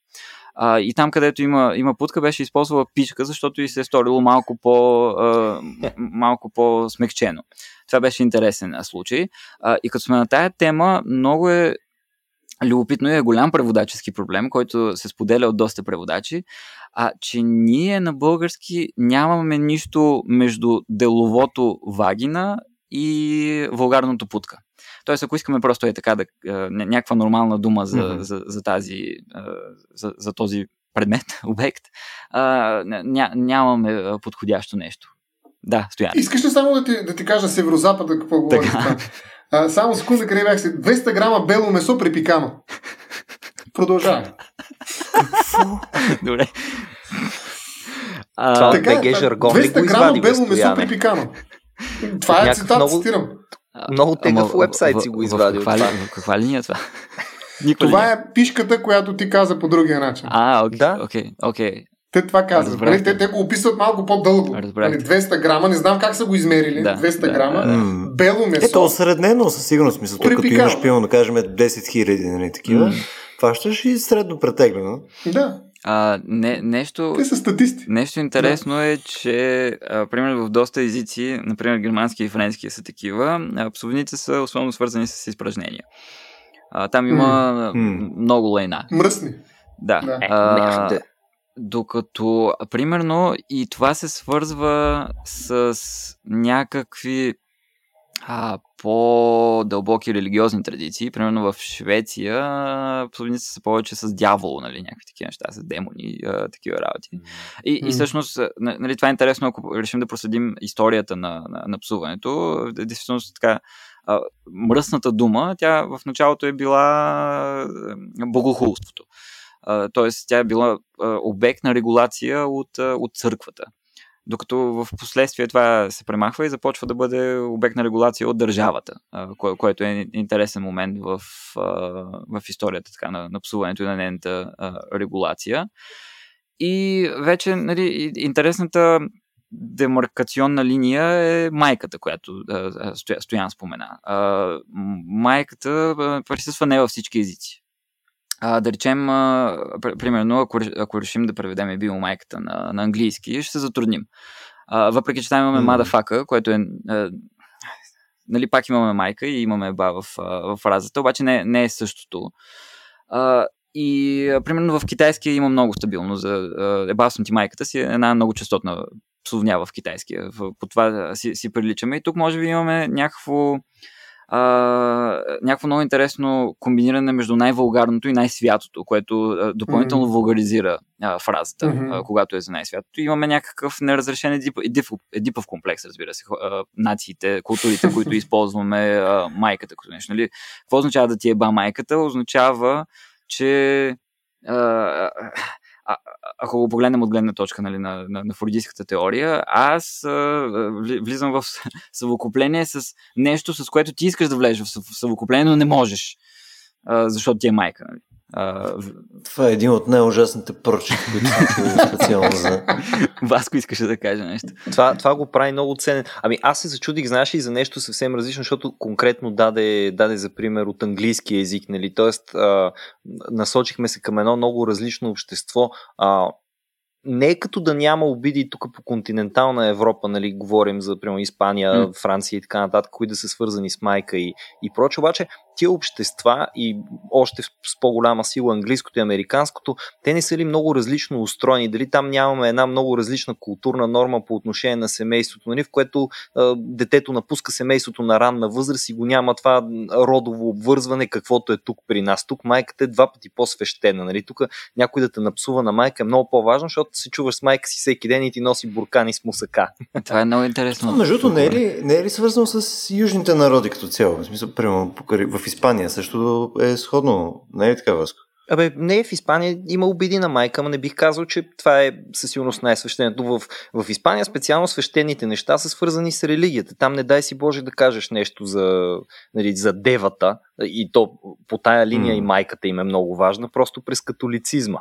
А, и там, където има, има путка, беше използвала пичка, защото и се е сторило малко, по, а, малко по-смекчено. Това беше интересен случай. А, и като сме на тая тема, много е любопитно и е голям преводачески проблем, който се споделя от доста преводачи, а че ние на български нямаме нищо между деловото вагина и вулгарното путка. Тоест, ако искаме просто е така да някаква нормална дума за, mm-hmm. за, за, тази, за, за този предмет, обект, ня, нямаме подходящо нещо. Да, стоя. Искаш ли само да ти, да ти кажа северо-запада какво говори? А, само секунда, къде бях си. 200 грама бело месо припикано. Продължавам. Добре. А, това така, БГ жаргон 200 грама бело месо припикано. Това е цитат, много... цитирам. Много тегъв вебсайт си го извадил. Каква, това. каква линия е това? Никой това е пишката, която ти каза по другия начин. А, окей, да? окей, окей. Те това казват. Нали? Те, те го описват малко по-дълго. Нали, 200 грама, не знам как са го измерили. Да, 200 да, грама. Да. Бело месо. Ето, осреднено със сигурност. Мисля, тук, като имаш, пилно, да кажем, 10 хиляди, нали, такива. Mm. Фащаш и средно претеглено. Да. А, не, нещо, Те са статисти. Нещо интересно да. е, че а, примерно в доста езици, например германски и френски са такива, псовните са основно свързани с изпражнения. А, там има mm. много лайна. Мръсни. Да. да. А, докато, примерно, и това се свързва с някакви а, по-дълбоки религиозни традиции. Примерно в Швеция псовници са повече с дявол, нали, някакви такива неща, с демони, а, такива работи. И, mm. и всъщност, нали, това е интересно, ако решим да проследим историята на, на, на псуването. Действително така, а, мръсната дума, тя в началото е била богохулството. Тоест, тя е била а, обект на регулация от, от църквата докато в последствие това се премахва и започва да бъде обект на регулация от държавата, кое, което е интересен момент в, в историята така, на, на псуването и на нейната регулация. И вече нали, интересната демаркационна линия е майката, която Стоян спомена. Майката присъства не във всички езици. А, да речем, а, примерно, ако, ако решим да преведем биомайката на, на английски, ще се затрудним. А, въпреки, че там имаме mm. което е а, нали, пак имаме майка и имаме ба в, в фразата, обаче не, не е същото. А, и, а, примерно, в китайския има много стабилно. За еба съм ти майката си е една много частотна псовня в китайския. По това си, си приличаме. И тук може би имаме някакво а, някакво много интересно комбиниране между най-вългарното и най-святото, което а, допълнително mm-hmm. вулгаризира а, фразата, mm-hmm. а, когато е за най-святото. Имаме някакъв неразрешен едип, едип, едипов комплекс, разбира се. А, нациите, културите, които използваме а, майката като нещо. Нали? Какво означава да ти е ба майката? Означава, че а, а, ако го погледнем от гледна точка нали, на, на, на фрудистската теория, аз а, влизам в съвокупление с нещо, с което ти искаш да влезеш в съвокупление, но не можеш, а, защото ти е майка. Нали. А... Това е един от най-ужасните прочи, които съм специално за... Васко искаше да каже нещо. Това, това го прави много ценен. Ами аз се зачудих, знаеш ли, за нещо съвсем различно, защото конкретно даде, даде за пример от английски язик, нали? Тоест, а, насочихме се към едно много различно общество. А, не е като да няма обиди тук по континентална Европа, нали, говорим за, примерно, Испания, mm. Франция и така нататък, които да са свързани с майка и, и проче, обаче тия общества и още с по-голяма сила английското и американското, те не са ли много различно устроени? Дали там нямаме една много различна културна норма по отношение на семейството, нали, в което а, детето напуска семейството на ранна възраст и го няма това родово обвързване, каквото е тук при нас. Тук майката е два пъти по-свещена. Нали? Тук някой да те напсува на майка е много по-важно, защото се чуваш с майка си всеки ден и ти носи буркани с мусака. Това е много интересно. между другото, не, е ли, не е ли свързано с южните народи като цяло? В смисъл, примерно, в Испания също е сходно. Не е ли така, Васко? Абе, не, в Испания има обиди на майка, но не бих казал, че това е със сигурност най-свещеното. В, в Испания специално свещените неща са свързани с религията. Там не дай си Боже да кажеш нещо за, нали, за девата и то по тая линия mm. и майката им е много важна, просто през католицизма.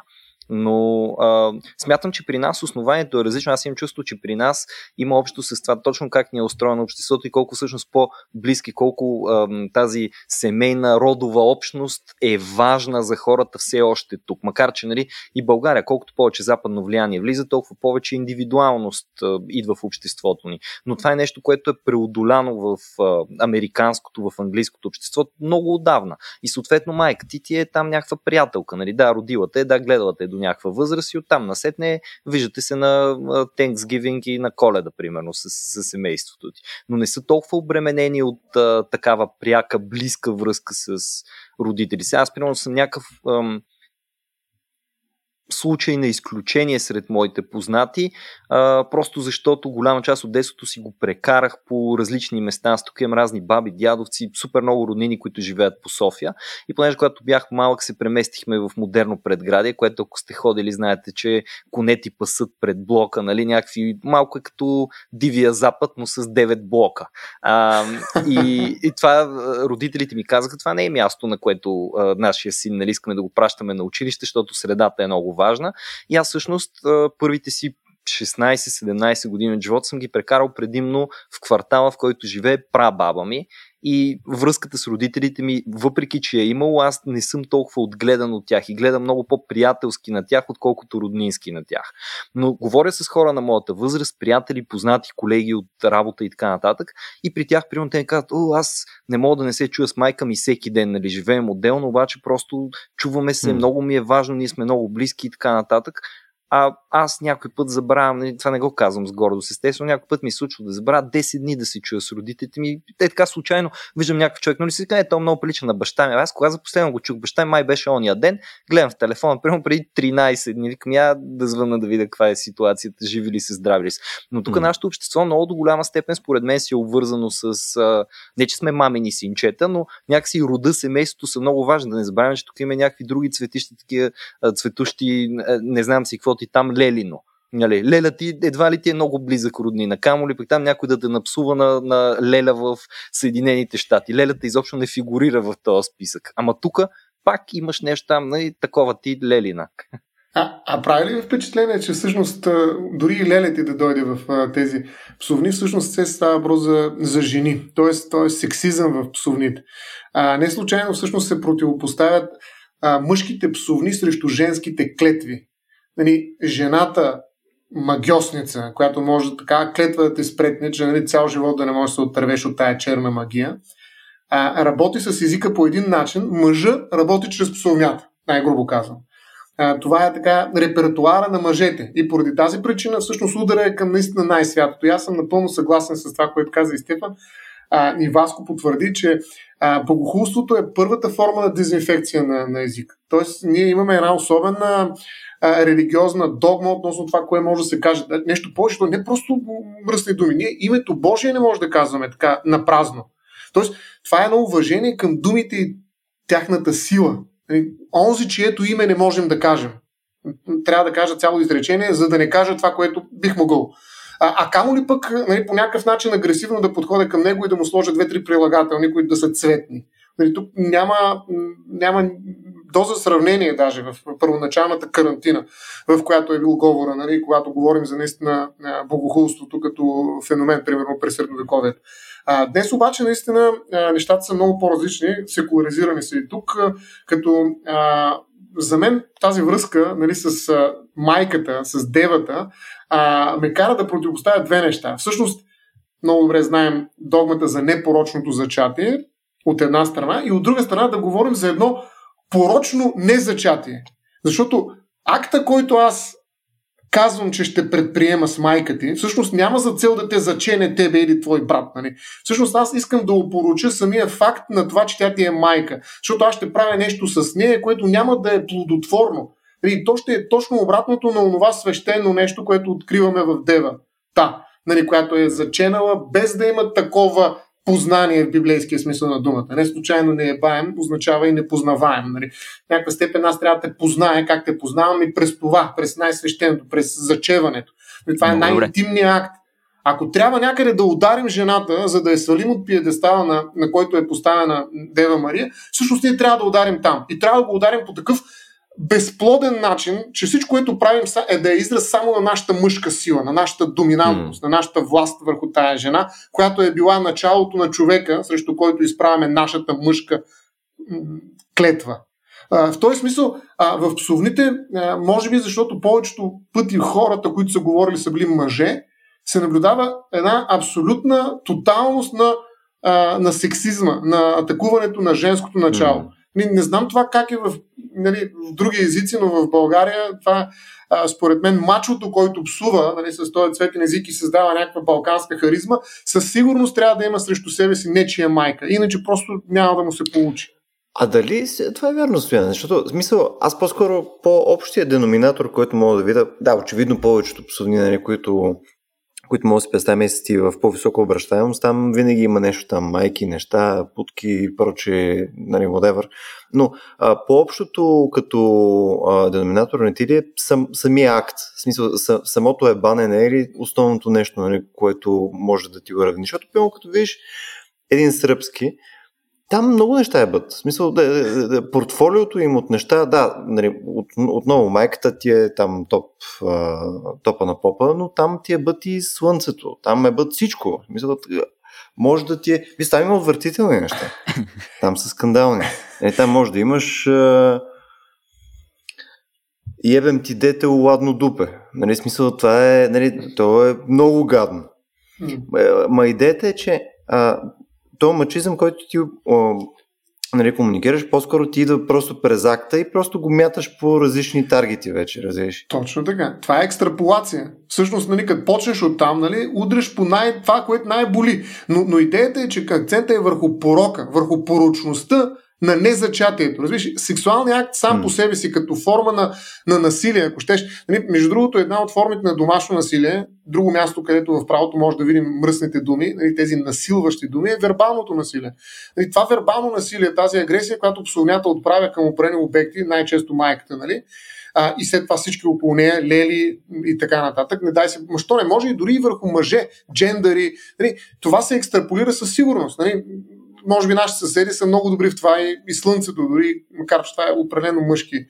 Но а, смятам, че при нас основанието е различно. Аз имам чувство, че при нас има общо с това точно как ни е устроено обществото и колко всъщност по-близки, колко а, тази семейна родова общност е важна за хората все още тук. Макар, че нали, и България, колкото повече западно влияние влиза, толкова повече индивидуалност а, идва в обществото ни. Но това е нещо, което е преодоляно в а, американското, в английското общество много отдавна. И съответно майка ти ти е там някаква приятелка. Нали? Да, родила те, да, гледала те до някаква възраст и оттам насетне виждате се на Thanksgiving и на коледа, примерно, с, с семейството ти. Но не са толкова обременени от а, такава пряка, близка връзка с родители си. Аз, примерно, съм някакъв ам, случай на изключение сред моите познати, а, просто защото голяма част от детството си го прекарах по различни места. Аз тук имам разни баби, дядовци, супер много роднини, които живеят по София. И понеже когато бях малък се преместихме в модерно предградие, което ако сте ходили, знаете, че конети пасат пред блока, нали, някакви малко е като дивия запад, но с 9 блока. А, и, и това родителите ми казаха, това не е място, на което а, нашия син, нали, искаме да го пращаме на училище, защото средата е много важна. И аз всъщност първите си 16-17 години от живота съм ги прекарал предимно в квартала, в който живее прабаба ми и връзката с родителите ми, въпреки че е имало, аз не съм толкова отгледан от тях и гледам много по-приятелски на тях, отколкото роднински на тях. Но говоря с хора на моята възраст, приятели, познати, колеги от работа и така нататък и при тях, примерно, те ми казват, о, аз не мога да не се чуя с майка ми всеки ден, нали, живеем отделно, обаче просто чуваме се, mm. много ми е важно, ние сме много близки и така нататък. А аз някой път забравям, нали, това не го казвам с гордост, естествено, някой път ми се случва да забравя 10 дни да се чуя с родителите ми. Те така случайно виждам някакъв човек, но ли си казва, е, то много прилича на баща ми. Аз кога за последно го чух, баща ми май беше ония ден, гледам в телефона, примерно преди 13 дни, викам я да звъна да видя каква е ситуацията, живи ли се, здрави ли са. Но тук mm. нашето общество много до голяма степен, според мен, си е обвързано с, а, не че сме мамини синчета, но някакси рода, семейството са много важни. Да не забравяме, че тук има някакви други цветища, такива цветущи, не знам си какво ти там Лелино. Нали, Леля ти едва ли ти е много близък роднина. Камо ли пък там някой да те напсува на, на Леля в Съединените щати. Лелята изобщо не фигурира в този списък. Ама тук пак имаш нещо там, нали, такова ти Лелина. А, а прави ли впечатление, че всъщност дори и Леля ти да дойде в тези псовни, всъщност се става въпрос за, за жени. Тоест, т.е. сексизъм в псовните. А, не случайно всъщност се противопоставят а, мъжките псовни срещу женските клетви нали, жената магиосница, която може така клетва да те спретне, че нали, цял живот да не може да се отървеш от тая черна магия, а, работи с езика по един начин, мъжа работи чрез псовнята, най-грубо казвам. А, това е така репертуара на мъжете. И поради тази причина всъщност удара е към наистина най-святото. И аз съм напълно съгласен с това, което каза и Стефан. А, и Васко потвърди, че а, богохулството е първата форма на дезинфекция на, на език. Тоест, ние имаме една особена религиозна догма относно това, кое може да се каже. Нещо повече, не просто мръсни думи. Ние името Божие не може да казваме така на празно. Тоест, това е едно уважение към думите и тяхната сила. Нали, онзи, чието име не можем да кажем. Трябва да кажа цяло изречение, за да не кажа това, което бих могъл. А, а камо ли пък нали, по някакъв начин агресивно да подходя към него и да му сложа две-три прилагателни, които да са цветни. Нали, тук няма, няма доза сравнение даже в първоначалната карантина, в която е бил говора, нали, когато говорим за наистина богохулството като феномен, примерно през средновековието. А, днес обаче наистина нещата са много по-различни, секуларизирани са и тук, като а, за мен тази връзка нали, с а, майката, с девата, а, ме кара да противопоставя две неща. Всъщност, много добре знаем догмата за непорочното зачатие, от една страна, и от друга страна да говорим за едно порочно незачатие. Защото акта, който аз казвам, че ще предприема с майка ти, всъщност няма за цел да те зачене тебе или твой брат. Нали? Всъщност аз искам да опоруча самия факт на това, че тя ти е майка. Защото аз ще правя нещо с нея, което няма да е плодотворно. И то ще е точно обратното на това свещено нещо, което откриваме в Дева. Та, нали, която е заченала без да има такова познание в библейския смисъл на думата. Не случайно не е баем, означава и непознаваем. Нали? В някаква степен аз трябва да те познае как те познавам и през това, през най-свещеното, през зачеването. Нали, това е най-интимният акт. Ако трябва някъде да ударим жената, за да я свалим от пиедестала, на, на който е поставена Дева Мария, всъщност ние трябва да ударим там. И трябва да го ударим по такъв безплоден начин, че всичко, което правим е да е израз само на нашата мъжка сила, на нашата доминантност, mm. на нашата власт върху тая жена, която е била началото на човека, срещу който изправяме нашата мъжка клетва. В този смисъл, в псовните, може би защото повечето пъти хората, които са говорили, са били мъже, се наблюдава една абсолютна тоталност на, на сексизма, на атакуването на женското начало. Mm. Не, не знам това как е в, нали, в други езици, но в България това а, според мен мачото, който псува нали, с този цветен език и създава някаква балканска харизма, със сигурност трябва да има срещу себе си нечия майка. Иначе просто няма да му се получи. А дали това е вярно стояне? Защото, смисъл, аз по-скоро по-общия деноминатор, който мога да видя, да, очевидно повечето псовни, нали, които които може да си представим месеци в по-висока обращаемост, там винаги има нещо там, майки, неща, путки и проче, нали, whatever. Но а, по-общото като а, деноминатор на тили е сам, самия акт. В смисъл, са, самото е бане не е основното нещо, нали, което може да ти го равни. Защото, пълно като видиш един сръбски, там много неща е бът. В смисъл, да, да, да, портфолиото им от неща, да, нали, от, отново майката ти е там топ, а, топа на попа, но там ти е бът и слънцето. Там е бът всичко. Смисъл, може да ти е... Виж, там има отвратителни неща. Там са скандални. Е, там може да имаш... А... Ебем ти дете ладно дупе. Нали, смисъл, това е... Нали, то е много гадно. Ма идеята е, че а, то мачизъм, който ти о, нали, комуникираш, по-скоро ти идва просто през акта и просто го мяташ по различни таргети вече, разбираш. Точно така. Това е екстраполация. Всъщност, нали, като почнеш от там, нали, удреш по най- това, което най-боли. Но, но идеята е, че акцентът е върху порока, върху порочността, на незачатието. Разбираш, сексуалният акт сам mm. по себе си като форма на, на насилие, ако щеш. Нали, между другото, една от формите на домашно насилие, друго място, където в правото може да видим мръсните думи, нали, тези насилващи думи, е вербалното насилие. Нали, това вербално насилие, тази агресия, която псовнята отправя към опрени обекти, най-често майката, нали, а, и след това всички около нея, лели и така нататък. Не дай се, що не може и дори и върху мъже, джендари. Нали, това се екстраполира със сигурност. Нали, може би нашите съседи са много добри в това и, и Слънцето, дори, макар че това е определено мъжки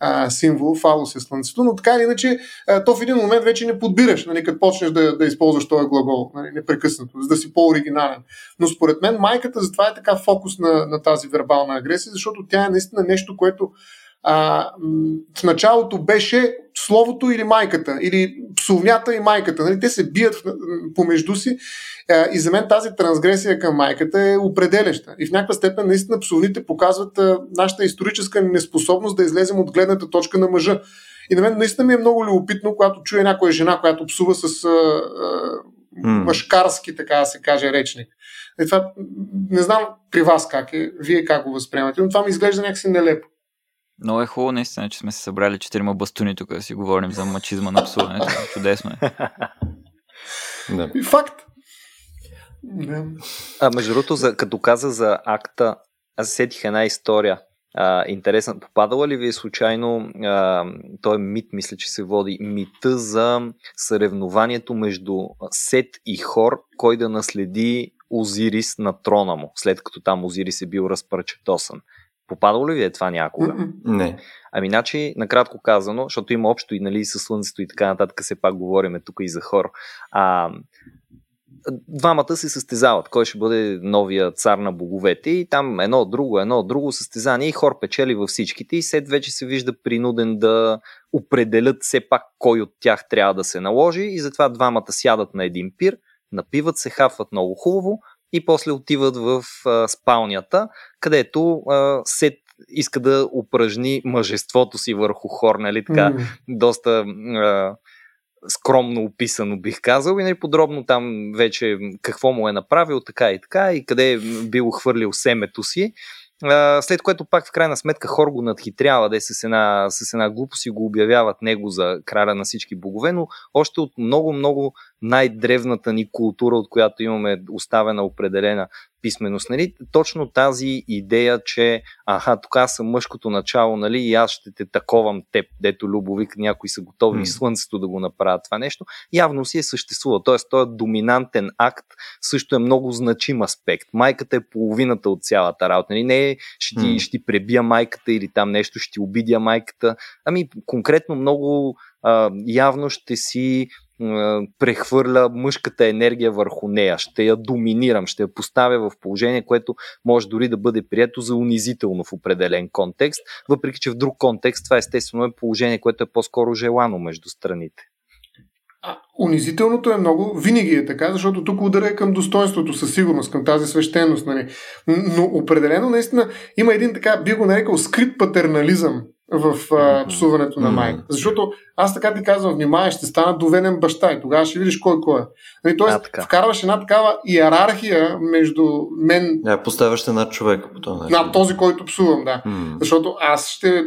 а, символ, фалос е Слънцето, но така или иначе, а, то в един момент вече не подбираш, нали, като почнеш да, да използваш този глагол нали, непрекъснато, за да си по-оригинален. Но според мен майката затова е така фокус на, на тази вербална агресия, защото тя е наистина нещо, което а, в началото беше словото или майката, или псовнята и майката. Нали? Те се бият помежду си а, и за мен тази трансгресия към майката е определяща. И в някаква степен наистина псовните показват а, нашата историческа неспособност да излезем от гледната точка на мъжа. И на мен наистина ми е много любопитно, когато чуя някоя жена, която псува с а, а, мъжкарски, така да се каже, речник. И това не знам при вас как е, вие как го възприемате, но това ми изглежда някакси нелепо. Много е хубаво, наистина, че сме се събрали четирима бастуни тук да си говорим за мачизма на псуването. Чудесно е. Да. Факт. А между другото, за, като каза за акта, аз сетих една история. А, интересна. Попадала ли ви е случайно, а, той е мит, мисля, че се води, мита за съревнованието между Сет и Хор, кой да наследи Озирис на трона му, след като там Озирис е бил разпръчетосан. Попадало ли ви е това някога? Не. Ами, значи, накратко казано, защото има общо и нали, със Слънцето и така нататък, се пак говориме тук и за хор. А, двамата се състезават, кой ще бъде новия цар на боговете и там едно друго, едно друго състезание и хор печели във всичките и след вече се вижда принуден да определят все пак кой от тях трябва да се наложи и затова двамата сядат на един пир, напиват се, хафват много хубаво, и после отиват в а, спалнята, където а, Сет иска да упражни мъжеството си върху хор, нали така, mm. доста а, скромно описано бих казал и нали, подробно там вече какво му е направил така и така и къде е бил хвърлил семето си. След което пак в крайна сметка Хор го надхитрява да е с една, с една глупост и го обявяват него за краля на всички богове, но още от много-много най-древната ни култура, от която имаме оставена определена писменост. Нали? Точно тази идея, че аха, тук аз съм мъжкото начало, нали, и аз ще те таковам теб, дето любовик, някои са готови mm. слънцето да го направят това нещо, явно си е съществува. Тоест, този доминантен акт също е много значим аспект. Майката е половината от цялата работа. Нали? Не е, ще ти, mm. ще пребия майката или там нещо, ще ти обидя майката. Ами, конкретно много а, явно ще си прехвърля мъжката енергия върху нея, ще я доминирам, ще я поставя в положение, което може дори да бъде прието за унизително в определен контекст, въпреки че в друг контекст това естествено е положение, което е по-скоро желано между страните. А, унизителното е много, винаги е така, защото тук ударя е към достоинството, със сигурност, към тази свещеност. Нали. Но определено наистина има един така, би го нарекал, скрит патернализъм в а, псуването на майка. Защото аз така ти казвам, внимай, ще стана доведен баща и тогава ще видиш кой кой е. Нали, тоест, а, вкарваш една такава иерархия между мен. Да, поставяш над човека по този начин. Над този, който псувам, да. Mm. Защото аз ще,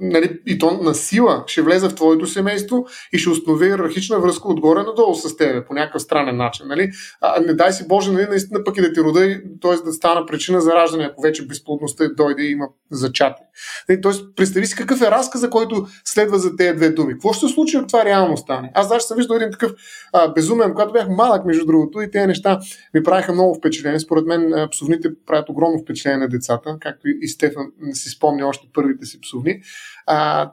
нали, и то на сила, ще влезе в твоето семейство и ще установи иерархична връзка отгоре надолу с теб по някакъв странен начин. Нали? А, не дай си Боже, нали, наистина пък и да ти рода, т.е. да стана причина за раждане, ако вече безплодността дойде и има зачати. Нали, тоест, представи си какъв е разказа, който следва за тези две думи. Какво ще се случи, ако това реално стане? Аз даже съм виждал един такъв а, безумен, когато бях малък, между другото, и тези неща ми правиха много впечатление. Според мен псовните правят огромно впечатление на децата, както и Стефан си спомня още първите си псовни. А,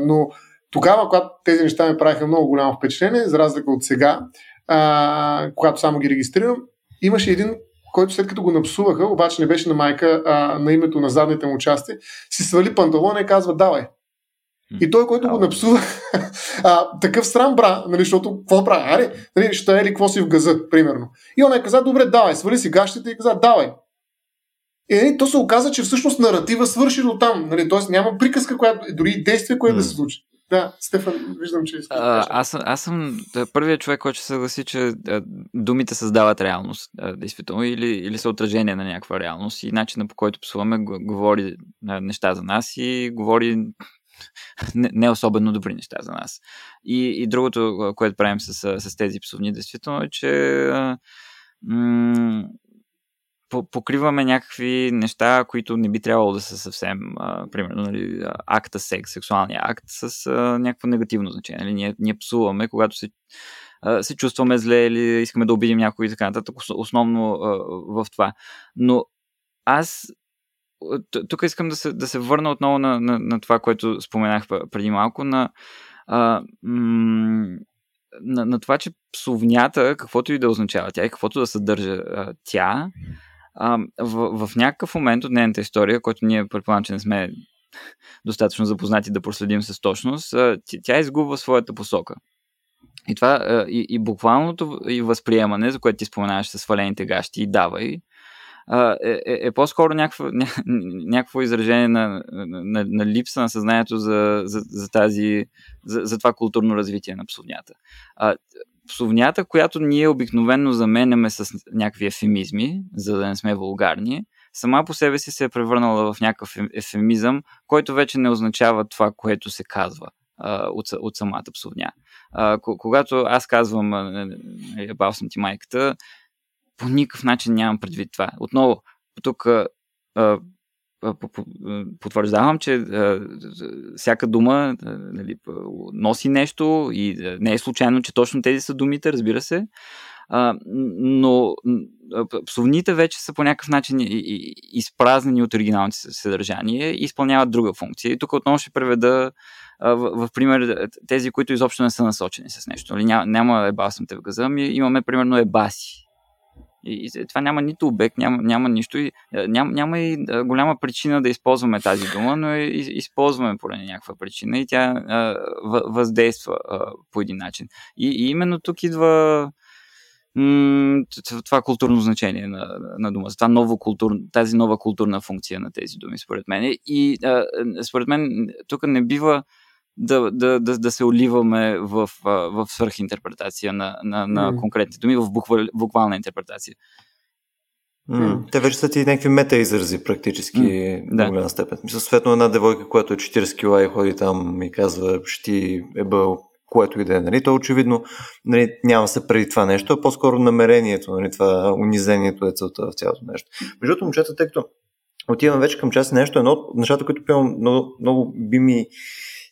но тогава, когато тези неща ми правиха много голямо впечатление, за разлика от сега, а, когато само ги регистрирам, имаше един който след като го напсуваха, обаче не беше на майка, а на името на задните му части, си свали панталона и казва, давай. И той, който го напсува, а, такъв срам бра, нали, защото какво прави? Аре, нали, ще е ли какво си в газа, примерно. И он е каза, добре, давай, свали си гащите и каза, давай. И нали, то се оказа, че всъщност наратива свърши до там. Нали, Тоест няма приказка, която, дори действие, което mm. да се случи. Да, Стефан, виждам, че искаш. А, аз, съм, аз съм първият човек, който ще съгласи, че думите създават реалност, действително, или, или са отражение на някаква реалност и начина по който псуваме говори неща за нас и говори не, не особено добри неща за нас. И, и другото, което правим с, с тези псовни, действително е, че м- покриваме някакви неща, които не би трябвало да са съвсем, а, примерно, нали, акта секс, сексуалния акт с а, някакво негативно значение. Нали? Ние, ние псуваме, когато се, се чувстваме зле или искаме да обидим някой и така нататък, основно а, в това. Но аз тук искам да се, да се върна отново на, на, на това, което споменах преди малко, на, а, м- на, на това, че псовнята, каквото и да означава тя и каквото да съдържа а, тя, а, в, в някакъв момент от нейната история, който ние предполагам, че не сме достатъчно запознати да проследим с точност, а, тя изгубва своята посока. И това а, и, и буквалното и възприемане, за което ти споменаваш с свалените гащи и давай, е, е, е по-скоро някакво, ня, някакво изражение на, на, на липса на съзнанието за, за, за, тази, за, за това културно развитие на псовнята. А, псовнята, която ние обикновенно заменяме с някакви ефемизми, за да не сме вулгарни, сама по себе си се е превърнала в някакъв ефемизъм, който вече не означава това, което се казва от, от самата псовня. А, когато аз казвам бал съм ти майката, по никакъв начин нямам предвид това. Отново, тук потвърждавам, че всяка дума нали, носи нещо и не е случайно, че точно тези са думите, разбира се. Но псовните вече са по някакъв начин изпразнени от оригиналните съдържание и изпълняват друга функция. И тук отново ще преведа в, в пример тези, които изобщо не са насочени с нещо. Нали, няма, няма те в газа, ми имаме примерно ебаси и, и това няма нито обект, няма, няма нищо. И, няма, няма и голяма причина да използваме тази дума, но и, използваме поради някаква причина и тя а, въздейства а, по един начин. И, и именно тук идва това културно значение на, на дума, това ново култур, тази нова културна функция на тези думи, според мен. И а, според мен тук не бива да, да, да, да се оливаме в, в свърхинтерпретация на, на, на mm. конкретни думи, в буквал, буквална интерпретация. Mm. Те вече са ти някакви мета изрази практически mm. до голяма степен. Мисля, светно една девойка, която е 40 кила и ходи там и казва, ще ти е бъл което и да е. Нали? То очевидно нали, няма се преди това нещо, а по-скоро намерението, нали, това унизението е целта в цялото нещо. Между другото, момчета, тъй като отивам вече към част нещо, едно от нещата, които пивам, много, много би ми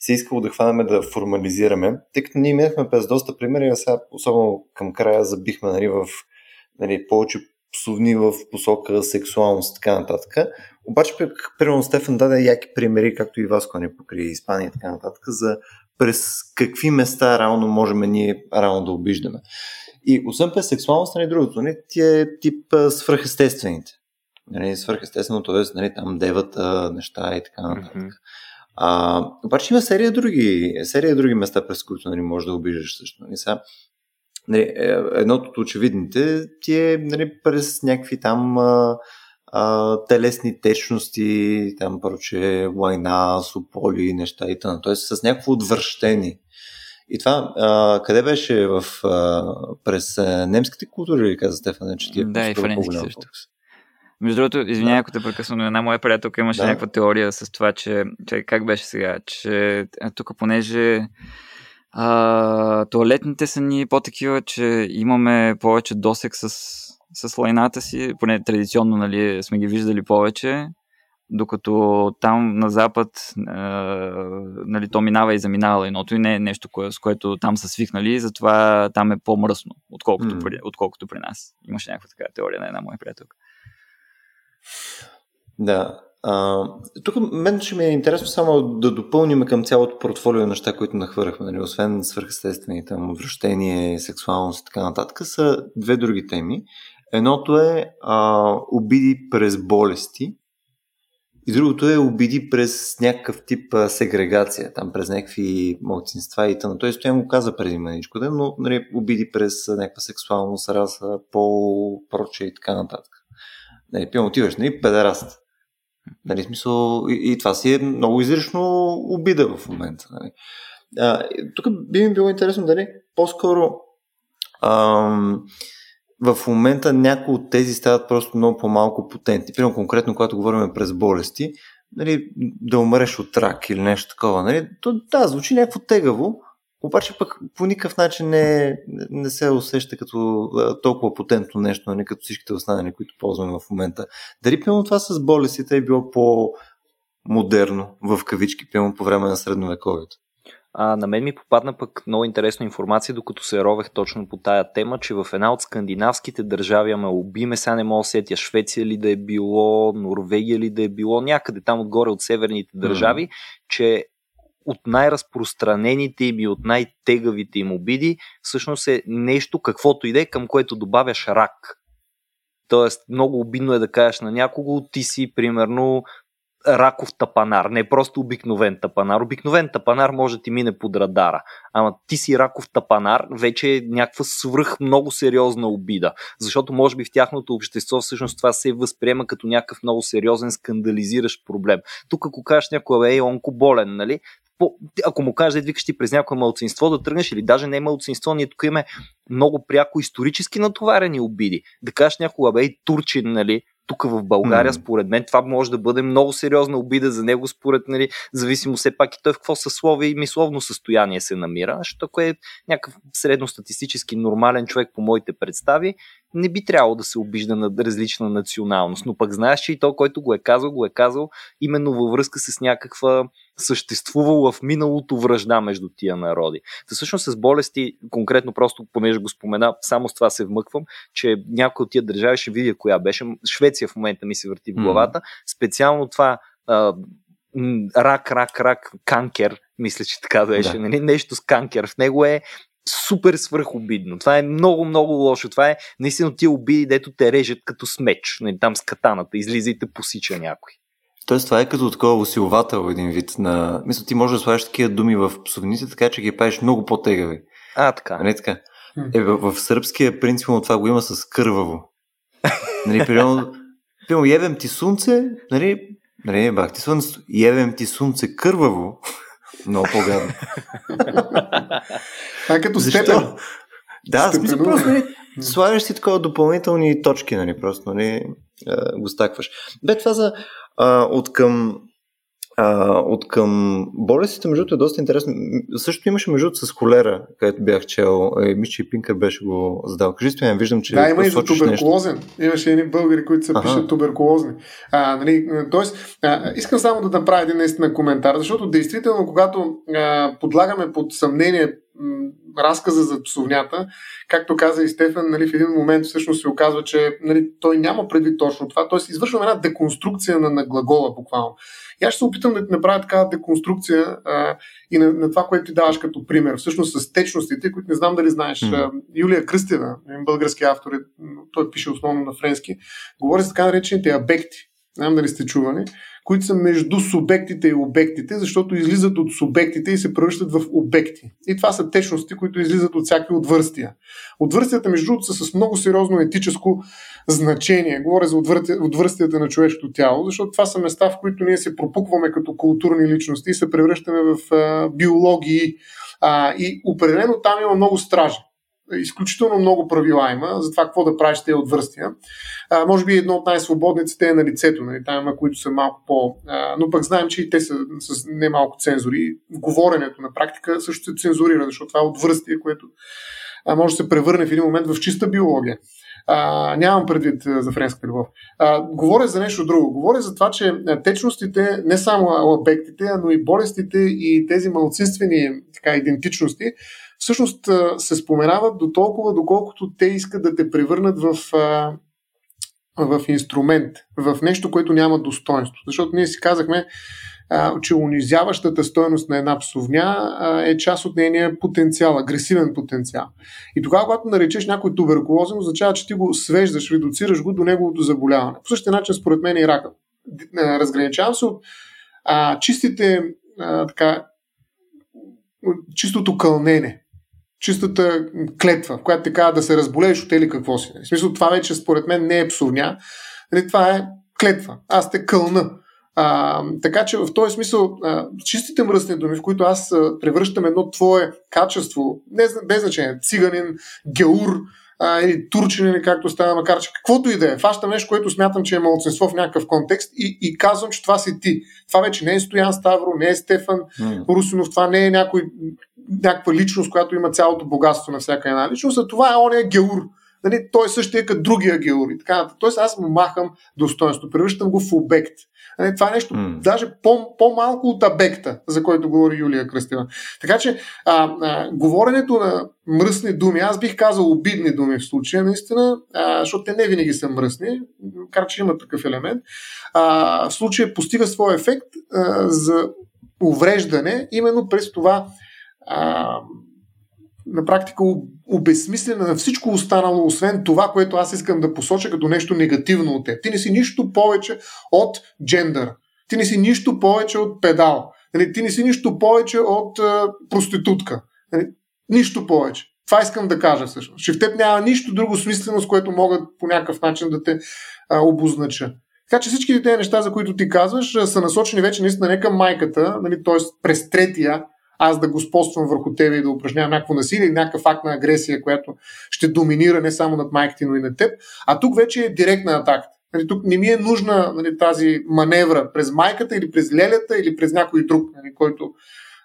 се искало да хванем да формализираме, тъй като ние минахме през доста примери, а сега особено към края забихме нали, в нали, повече псовни в посока сексуалност и така нататък. Обаче, примерно, Стефан даде яки примери, както и Васко ни покри Испания и така нататък, за през какви места реално можем ние реално да обиждаме. И освен през сексуалност, нали, другото, нали, ти е тип свръхестествените. Нали, свръхестествено, т.е. Нали, там девата, неща и така нататък. Mm-hmm. А, обаче има серия други, серия други места, през които нали, може да обиждаш също. Нали, сега, нали, е, едното от очевидните ти е нали, през някакви там а, а, телесни течности, там проче лайна, суполи, неща и т.н. Тоест с някакво отвръщение. И това, а, къде беше в, а, през а, немските култури, или каза Стефан, че ти е Да, и френски също. Между другото, извинявай, ако те прекъсвам, но една моя приятелка имаше да. някаква теория с това, че, че как беше сега, че тук понеже а, туалетните са ни по-такива, че имаме повече досек с, с лайната си, поне традиционно нали, сме ги виждали повече, докато там на запад а, нали, то минава и заминава лайното и не е нещо, кое, с което там са свикнали, затова там е по-мръсно, отколкото, mm. при, отколкото при нас. Имаше някаква така теория на една моя приятелка. Да. А, тук мен ще ми е интересно само да допълним към цялото портфолио неща, които нахвърляхме, нали, освен свърхестествени, там, връщение, сексуалност и така нататък, са две други теми. Едното е а, обиди през болести и другото е обиди през някакъв тип а, сегрегация, там през някакви младсинства и т.н. Той стоян го каза преди маничко, да, но нали, обиди през някаква сексуалност, раса, пол, проче и така нататък. Нали, пием отиваш, нали, педераст. Нали, смисъл, и, и това си е много изрично обида в момента. Нали. А, тук би ми било интересно дали по-скоро ам, в момента някои от тези стават просто много по-малко потентни. Примерно конкретно, когато говорим през болести, нали, да умреш от рак или нещо такова. Нали, то, да, звучи някакво тегаво, обаче пък по никакъв начин не, не се усеща като толкова потентно нещо, не нали, като всичките останали, които ползваме в момента. Дали пълно това с болестите е било по-модерно, в кавички, пълно по време на средновековието? А, на мен ми попадна пък много интересна информация, докато се ровех точно по тая тема, че в една от скандинавските държави, ама убиме, сега не мога да сетя Швеция ли да е било, Норвегия ли да е било, някъде там отгоре от северните държави, mm. че от най-разпространените им и от най-тегавите им обиди, всъщност е нещо, каквото иде, към което добавяш рак. Тоест, много обидно е да кажеш на някого, ти си, примерно, раков тапанар, не просто обикновен тапанар. Обикновен тапанар може да ти мине под радара, ама ти си раков тапанар, вече е някаква свръх много сериозна обида. Защото може би в тяхното общество всъщност това се възприема като някакъв много сериозен скандализиращ проблем. Тук ако кажеш някой, е онко болен, нали? По, ако му кажеш да викаш ти през някое малцинство да тръгнеш или даже не е малцинство, ние тук имаме много пряко исторически натоварени обиди. Да кажеш някога, бе, и Турчин, нали, тук в България, mm. според мен, това може да бъде много сериозна обида за него, според, нали, зависимо все пак и той в какво съсловие и мисловно състояние се намира, защото ако е някакъв средностатистически нормален човек по моите представи, не би трябвало да се обижда на различна националност. Но пък знаеш, че и то, който го е казал, го е казал именно във връзка с някаква съществувала в миналото връжда между тия народи. Та всъщност с болести, конкретно просто, понеже го спомена, само с това се вмъквам, че някой от тия държави ще видя коя беше. Швеция в момента ми се върти в главата. Специално това а, рак, рак, рак, канкер, мисля, че така беше. Да. Нали? Нещо с канкер. В него е супер свръхобидно. Това е много, много лошо. Това е наистина тия обиди, дето те режат като смеч. Нали, там с катаната. Излиза и те посича някой. Тоест, това е като такова усилвател един вид на... Мисля, ти можеш да слагаш такива думи в псовните, така че ги правиш много по-тегави. А, така. Нали така? Е, в, в сръбския принцип това го има с кърваво. Нали, примерно, примерно, ебем ти слънце, нали, нали, бах ти слънце, ебем ти слънце кърваво. Много по-гадно. Е като степен. Да, смисъл просто, нали, слагаш си такова допълнителни точки, нали, просто, нали, го стакваш. Бе, това за а, от към А, от към болестите, между другото, е доста интересно. Също имаше между с холера, където бях чел. Е, мисля, че Пинкър беше го задал. Кажи стоян, виждам, че. Да, има и за туберкулозен. Нещо. Имаше едни българи, които се ага. пишат туберкулозни. А, нали, тоест, а, искам само да направя един наистина коментар, защото действително, когато а, подлагаме под съмнение разказа за псовнята, както каза и Стефан, нали, в един момент всъщност се оказва, че нали, той няма предвид точно това. Тоест, извършваме една деконструкция на, на глагола буквално. И аз ще се опитам да направя такава деконструкция а, и на, на това, което ти даваш като пример. Всъщност с течностите, които не знам дали знаеш. Mm. Юлия Кръстева, български автор, е, той пише основно на френски, говори за така наречените абекти. Не знам дали сте чували които са между субектите и обектите, защото излизат от субектите и се превръщат в обекти. И това са течности, които излизат от всякакви отвърстия. Отвърстията, между другото, са с много сериозно етическо значение. Говоря за отвърстията на човешкото тяло, защото това са места, в които ние се пропукваме като културни личности и се превръщаме в биологии. И определено там има много стражи изключително много правила има за това какво да правиш тези отвърстия. А, може би едно от най-свободниците е на лицето, нали? там има, които са малко по... А, но пък знаем, че и те са с немалко цензури. Говоренето на практика също се цензурира, защото това е отвърстие, което а, може да се превърне в един момент в чиста биология. А, нямам предвид за френската любов. А, говоря за нещо друго. Говоря за това, че течностите, не само обектите, но и болестите и тези малцинствени така, идентичности всъщност се споменават до толкова, доколкото те искат да те превърнат в, в инструмент, в нещо, което няма достоинство. Защото ние си казахме, че унизяващата стоеност на една псовня е част от нейния потенциал, агресивен потенциал. И тогава, когато наречеш някой туберкулозен, означава, че ти го свеждаш, редуцираш го до неговото заболяване. По същия начин, според мен, и рака. Разграничавам се от а, чистите а, така, чистото кълнене чистата клетва, в която казва да се разболееш от или какво си. В смисъл, това вече според мен не е псовня. Нали, това е клетва. Аз те кълна. А, така че в този смисъл, а, чистите мръсни думи, в които аз превръщам едно твое качество, не, без значение, циганин, геур, а, или турчинин, както става, макар че каквото и да е. Фащам нещо, което смятам, че е малцинство в някакъв контекст и, и казвам, че това си ти. Това вече не е Стоян Ставро, не е Стефан mm. Русинов, това не е някой някаква личност, която има цялото богатство на всяка една личност, а това е ония геур. Нали, той също е като другия геур. И така, Тоест аз му махам достоинство, превръщам го в обект. Нали, това е нещо mm. даже по, по-малко от обекта, за който говори Юлия Кръстева. Така че а, а, говоренето на мръсни думи, аз бих казал обидни думи в случая, наистина, а, защото те не винаги са мръсни, макар че има такъв елемент, а, в случая постига своя ефект а, за увреждане именно през това а, на практика обезсмислене на всичко останало, освен това, което аз искам да посоча като нещо негативно от теб. Ти не си нищо повече от джендър. Ти не си нищо повече от педал. Нали, ти не си нищо повече от проститутка. Нали, нищо повече. Това искам да кажа всъщност. Че в теб няма нищо друго смислено, с което могат по някакъв начин да те а, обознача. Така че всички тези неща, за които ти казваш, са насочени вече наистина не към майката, нали, т.е. през третия, аз да господствам върху тебе и да упражнявам някакво насилие, някакъв акт на агресия, която ще доминира не само над майките, но и над теб. А тук вече е директна атака. Нали, тук не ми е нужна нали, тази маневра през майката или през лелята или през някой друг, нали, който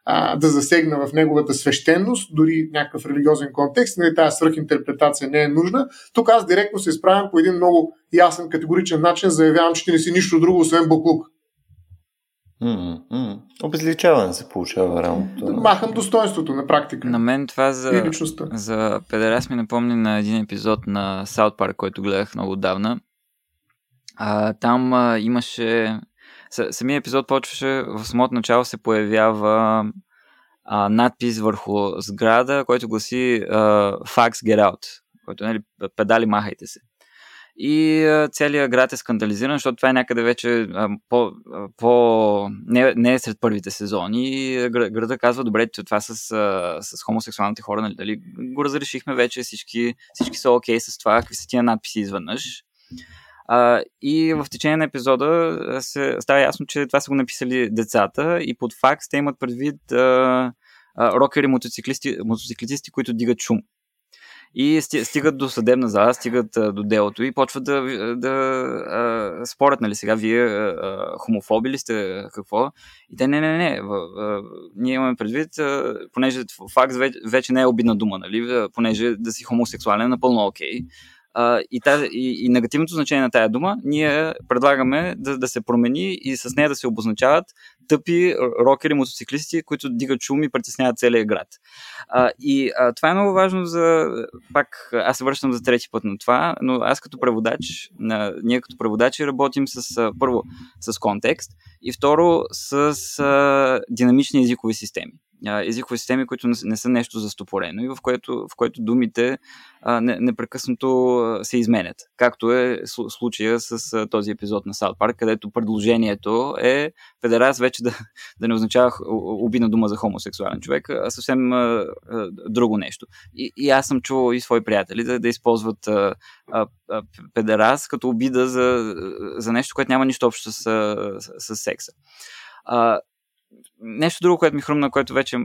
а, да засегна в неговата свещеност, дори някакъв религиозен контекст, нали, тази свръхинтерпретация не е нужна. Тук аз директно се изправям по един много ясен, категоричен начин, заявявам, че ти не си нищо друго, освен буклук. Обезличаване се получава работа. Махам достоинството на практика. На мен това за, за педерас ми напомни на един епизод на Саут Парк, който гледах много отдавна. А, там а, имаше... Самия епизод почваше, в самото начало се появява а, надпис върху сграда, който гласи а, Fax Get Out, който нали, педали махайте се и целият град е скандализиран, защото това е някъде вече по, по не, не е сред първите сезони. Града казва, добре, това с, с хомосексуалните хора, нали, дали го разрешихме вече, всички, всички са окей okay с това, какви са тия надписи изведнъж. А, и в течение на епизода се става ясно, че това са го написали децата и под факс те имат предвид а, а, рокери мотоциклисти, мотоциклисти, които дигат шум. И стигат до съдебна зала, стигат до делото и почват да, да а, спорят, нали, сега вие а, хомофоби ли сте, какво? И те, не, не, не, а, а, ние имаме предвид, а, понеже факт вече не е обидна дума, нали, понеже да си хомосексуален е напълно окей. Okay и, тази, и, и негативното значение на тая дума, ние предлагаме да, да се промени и с нея да се обозначават тъпи рокери, мотоциклисти, които дигат шум и притесняват целия град. А, и а, това е много важно за... Пак, аз се връщам за трети път на това, но аз като преводач, а, ние като преводачи работим с, а, първо, с контекст и второ с а, динамични езикови системи езикови системи, които не са нещо застопорено и в което, в което думите а, не, непрекъснато се изменят. Както е случая с този епизод на Саут Парк, където предложението е педерас вече да, да не означава обидна дума за хомосексуален човек, а съвсем а, а, друго нещо. И, и аз съм чувал и свои приятели да, да използват а, а, а, педерас като обида за, за нещо, което няма нищо общо с, с, с секса. А, нещо друго, което ми хрумна, което вече е,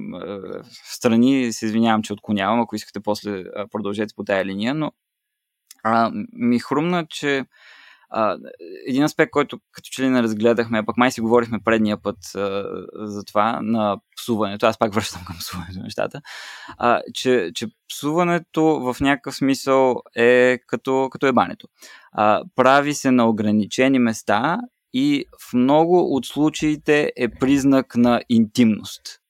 страни се извинявам, че отклонявам, ако искате после продължете по тая линия, но а, ми хрумна, че а, един аспект, който като че ли не разгледахме, а пък май си говорихме предния път а, за това, на псуването, аз пак връщам към псуването нещата, а, че, че псуването в някакъв смисъл е като, като ебането. А, прави се на ограничени места и в много от случаите е признак на интимност.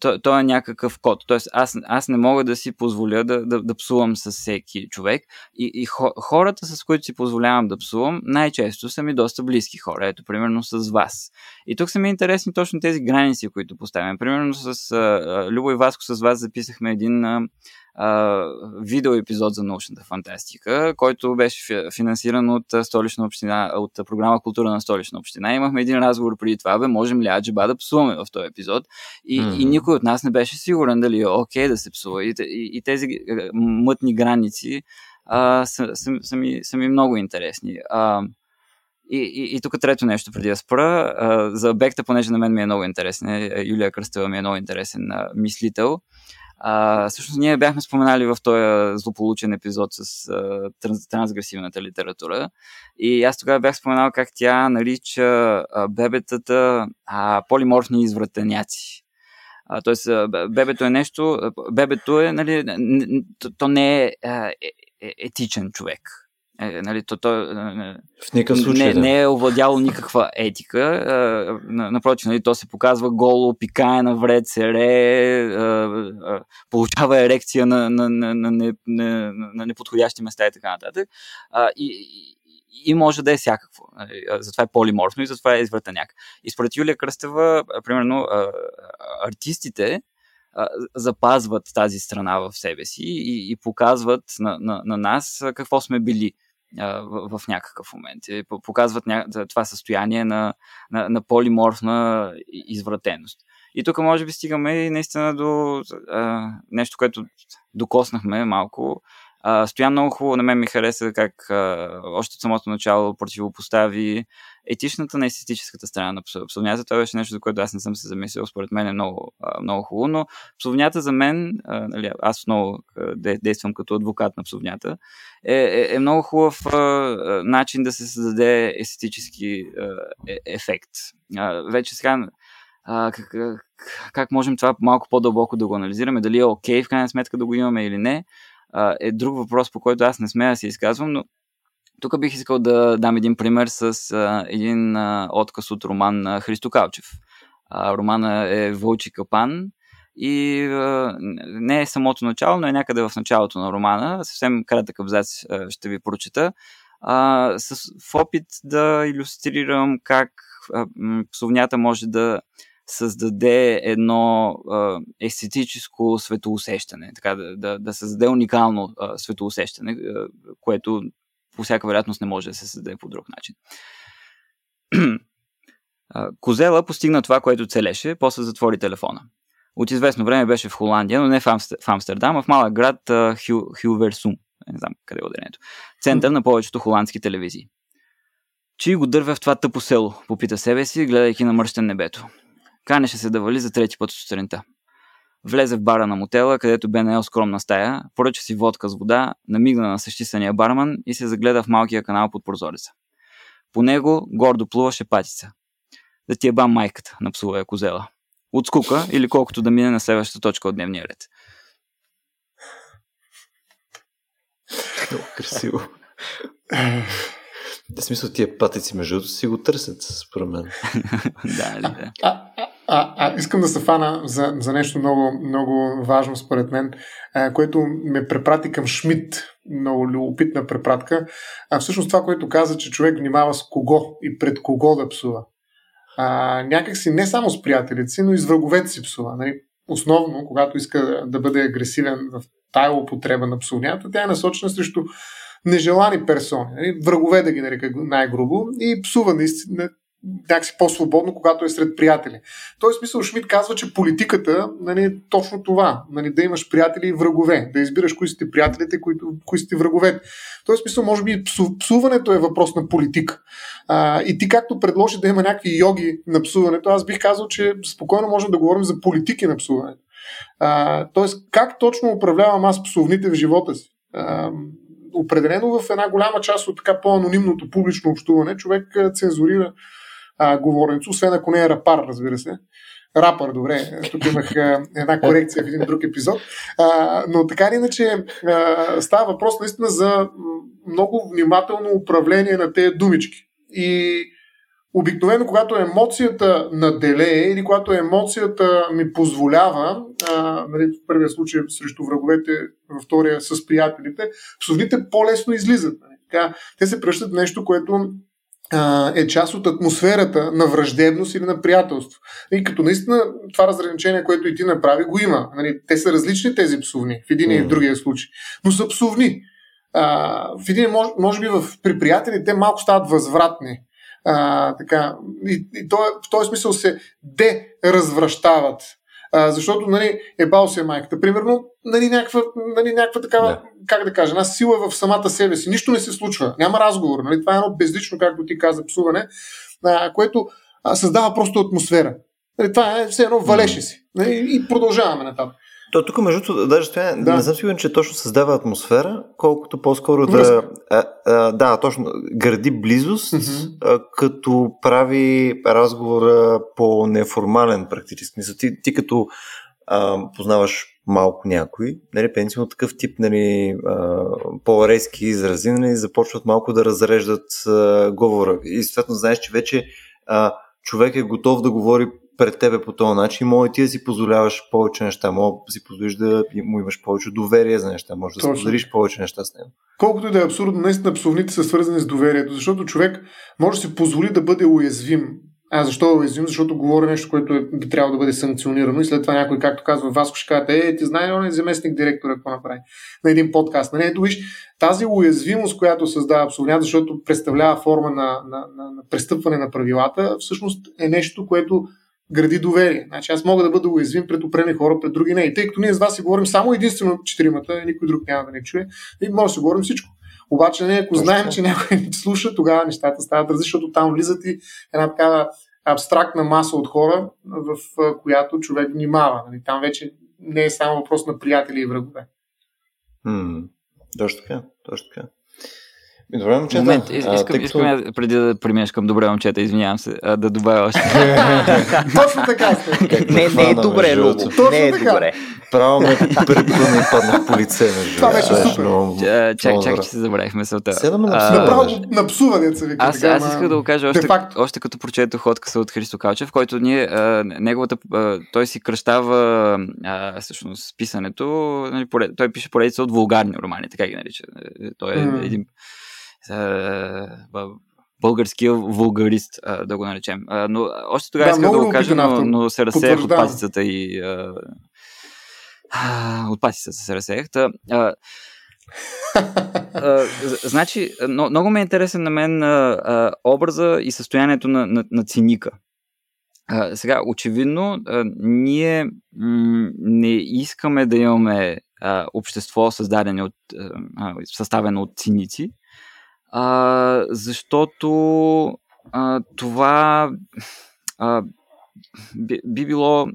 То, то, е някакъв код. Тоест, аз, аз не мога да си позволя да, да, да псувам с всеки човек. И, и хората, с които си позволявам да псувам, най-често са ми доста близки хора. Ето, примерно с вас. И тук са ми интересни точно тези граници, които поставяме. Примерно с а, Любо и Васко, с вас записахме един а, видео епизод за научната фантастика, който беше финансиран от столична община, от програма Култура на столична община. Имахме един разговор преди това, бе, можем ли аджиба да псуваме в този епизод. И, mm-hmm. и никой от нас не беше сигурен дали е окей да се псува. И, и, и тези мътни граници а, са, са, са, ми, са ми много интересни. А, и, и, и тук трето нещо преди да спра. А, за обекта, понеже на мен ми е много интересен, е, Юлия Кръстева ми е много интересен а, мислител. А, всъщност ние бяхме споменали в този злополучен епизод с а, транс, трансгресивната литература и аз тогава бях споменал как тя нарича а, бебетата а, полиморфни извратеняци. А, тоест, бебето е нещо, бебето е, нали, то не е, е, е етичен човек е, нали, то, то, е, в никакъв случай, не, да. не е овладяло никаква етика. Е, напротив, нали, то се показва голо, пикае на вред, сере, е, е, получава ерекция на, на, на, на, на, на, на неподходящи места и така нататък. А, и, и може да е всякакво. Нали, затова е полиморфно и затова е извратеняк. И според Юлия Кръстева, примерно, артистите запазват тази страна в себе си и, и показват на, на, на нас какво сме били в, в някакъв момент. Показват ня... това състояние на, на, на полиморфна извратеност. И тук може би стигаме и наистина до а, нещо, което докоснахме малко. А, Стоян много хубаво, на мен ми хареса как а, още от самото начало противопостави етичната на естетическата страна на псовнята. Това беше нещо, за което аз не съм се замислил. Според мен е много, много хубаво, но псовнята за мен, нали, аз отново действам като адвокат на псовнята, е, е, е много хубав начин да се създаде естетически е, ефект. Вече сега а, как, как можем това малко по-дълбоко да го анализираме, дали е окей okay, в крайна сметка да го имаме или не, а, е друг въпрос, по който аз не смея да се изказвам, но тук бих искал да дам един пример с а, един а, отказ от роман на Христо Калчев. А, романа е Вълчи капан и а, не е самото начало, но е някъде в началото на романа. Съвсем кратък абзац ще ви прочета. А, с, в опит да иллюстрирам как а, псовнята може да създаде едно а, естетическо светоусещане, така да, да, да създаде уникално а, светоусещане, а, което по всяка вероятност не може да се създаде по друг начин. Козела постигна това, което целеше, после затвори телефона. От известно време беше в Холандия, но не в, Амстер, Амстердам, а в малък град Хю, Хюверсум. Не знам къде е ударението. Център на повечето холандски телевизии. Чи го дървя в това тъпо село, попита себе си, гледайки на мръщен небето. Канеше се да вали за трети път от сутринта. Влезе в бара на мотела, където бе наел скромна стая, поръча си водка с вода, намигна на същисания барман и се загледа в малкия канал под прозореца. По него гордо плуваше патица. Да ти е бам майката, напсува я козела. От скука или колкото да мине на следващата точка от дневния ред. Много красиво. В смисъл тия патици между другото си го търсят, според мен. да, да. А, а, а, искам да се фана за, за нещо много, много важно според мен, а, което ме препрати към Шмидт. Много любопитна препратка. А всъщност това, което каза, че човек внимава с кого и пред кого да псува. А, някакси не само с приятелите си, но и с враговете си псува. Нали? Основно, когато иска да бъде агресивен в тая употреба на псовнята, тя е насочена срещу нежелани персони, нали? врагове да ги нарека най-грубо и псува наистина някакси по-свободно, когато е сред приятели. В този смисъл Шмидт казва, че политиката нали, е точно това. Нали, да имаш приятели и врагове. Да избираш кои са ти приятелите, кои, кои са ти враговете. В този смисъл, може би, псуването е въпрос на политика. А, и ти както предложи да има някакви йоги на псуването, аз бих казал, че спокойно можем да говорим за политики на псуването. А, тоест, как точно управлявам аз псовните в живота си? А, определено в една голяма част от така по-анонимното публично общуване човек цензурира а, говоренето, освен ако не е рапар, разбира се. Рапър, добре, тук имах а, една корекция в един друг епизод. А, но така или иначе а, става въпрос наистина за много внимателно управление на тези думички. И обикновено, когато емоцията наделее или когато емоцията ми позволява, а, нали, в първия случай срещу враговете, във втория с приятелите, псовните по-лесно излизат. Нали. Така, те се пръщат нещо, което а, е част от атмосферата на враждебност или на приятелство. И като наистина това разграничение, което и ти направи, го има. Нали, те са различни тези псовни в един mm. и в другия случай, но са псовни. А, в един, може, може би в, при приятели те малко стават възвратни. А, така, и, и то, в този смисъл се деразвръщават. А, защото нали, е бал се майката. Примерно, нали, някаква, нали, някаква такава, да. как да кажа, една сила в самата себе си. Нищо не се случва. Няма разговор. Нали? Това е едно безлично, както ти каза, псуване, а, което а, създава просто атмосфера. Нали, това е все едно валеше си. Нали? И продължаваме нататък. То тук, между другото, даже стоя, да. не съм сигурен, че точно създава атмосфера, колкото по-скоро да. А, а, да, точно. Гради близост, mm-hmm. а, като прави разговора по-неформален практически. Ти, ти като а, познаваш малко някой, нали, пенсионно такъв тип нали, а, по-резки изрази, нали, започват малко да разреждат а, говора. И съответно знаеш, че вече а, човек е готов да говори пред тебе по този начин, може ти да си позволяваш повече неща, може да си позволиш да му имаш повече доверие за неща, може да Точно. споделиш повече неща с него. Колкото и да е абсурдно, наистина псовните са свързани с доверието, защото човек може да си позволи да бъде уязвим. А защо е уязвим? Защото говори нещо, което е, би трябвало да бъде санкционирано и след това някой, както казва Васко, ще каже, е, ти знае он е заместник директора, какво направи на един подкаст. Нали, ето виж, тази уязвимост, която създава псовнят, защото представлява форма на, на, на, на престъпване на правилата, всъщност е нещо, което гради доверие. Значи аз мога да бъда уязвим пред опрени хора, пред други не. И тъй като ние с вас си говорим само единствено четиримата, никой друг няма да не чуе, и може да си говорим всичко. Обаче не, ако знаем, че някой ни слуша, тогава нещата стават различни, защото там влизат и една такава абстрактна маса от хора, в която човек внимава. Нали? Там вече не е само въпрос на приятели и врагове. Точно така, точно така. Добре, момчета. Момент, искам, а, искам, искам я, преди да преминеш към добре момчета, извинявам се, а, да добавя още. Точно така Не, не е добре, Любо. Не е добре. Право ме препъна и паднах по лице. Това беше супер. Чак, чак, че се забравих мисълта. Направо на псуване се вика. Аз, аз исках да го кажа още, още като прочетох откъса от Христо Калчев, който ние, неговата, той си кръщава всъщност писането, нали, той пише поредица от вулгарни романи, така ги нарича. Той е един българския вулгарист, да го наречем. Но още тогава да, исках да го кажа, но, но се разсеях от пасицата и от пасицата се разсеях. Та, а, а, значи, но, много ме е интересен на мен а, а, образа и състоянието на, на, на циника. А, сега, очевидно, а, ние м- не искаме да имаме а, общество, създадено от, а, съставено от циници, а, защото а, това а, би, би било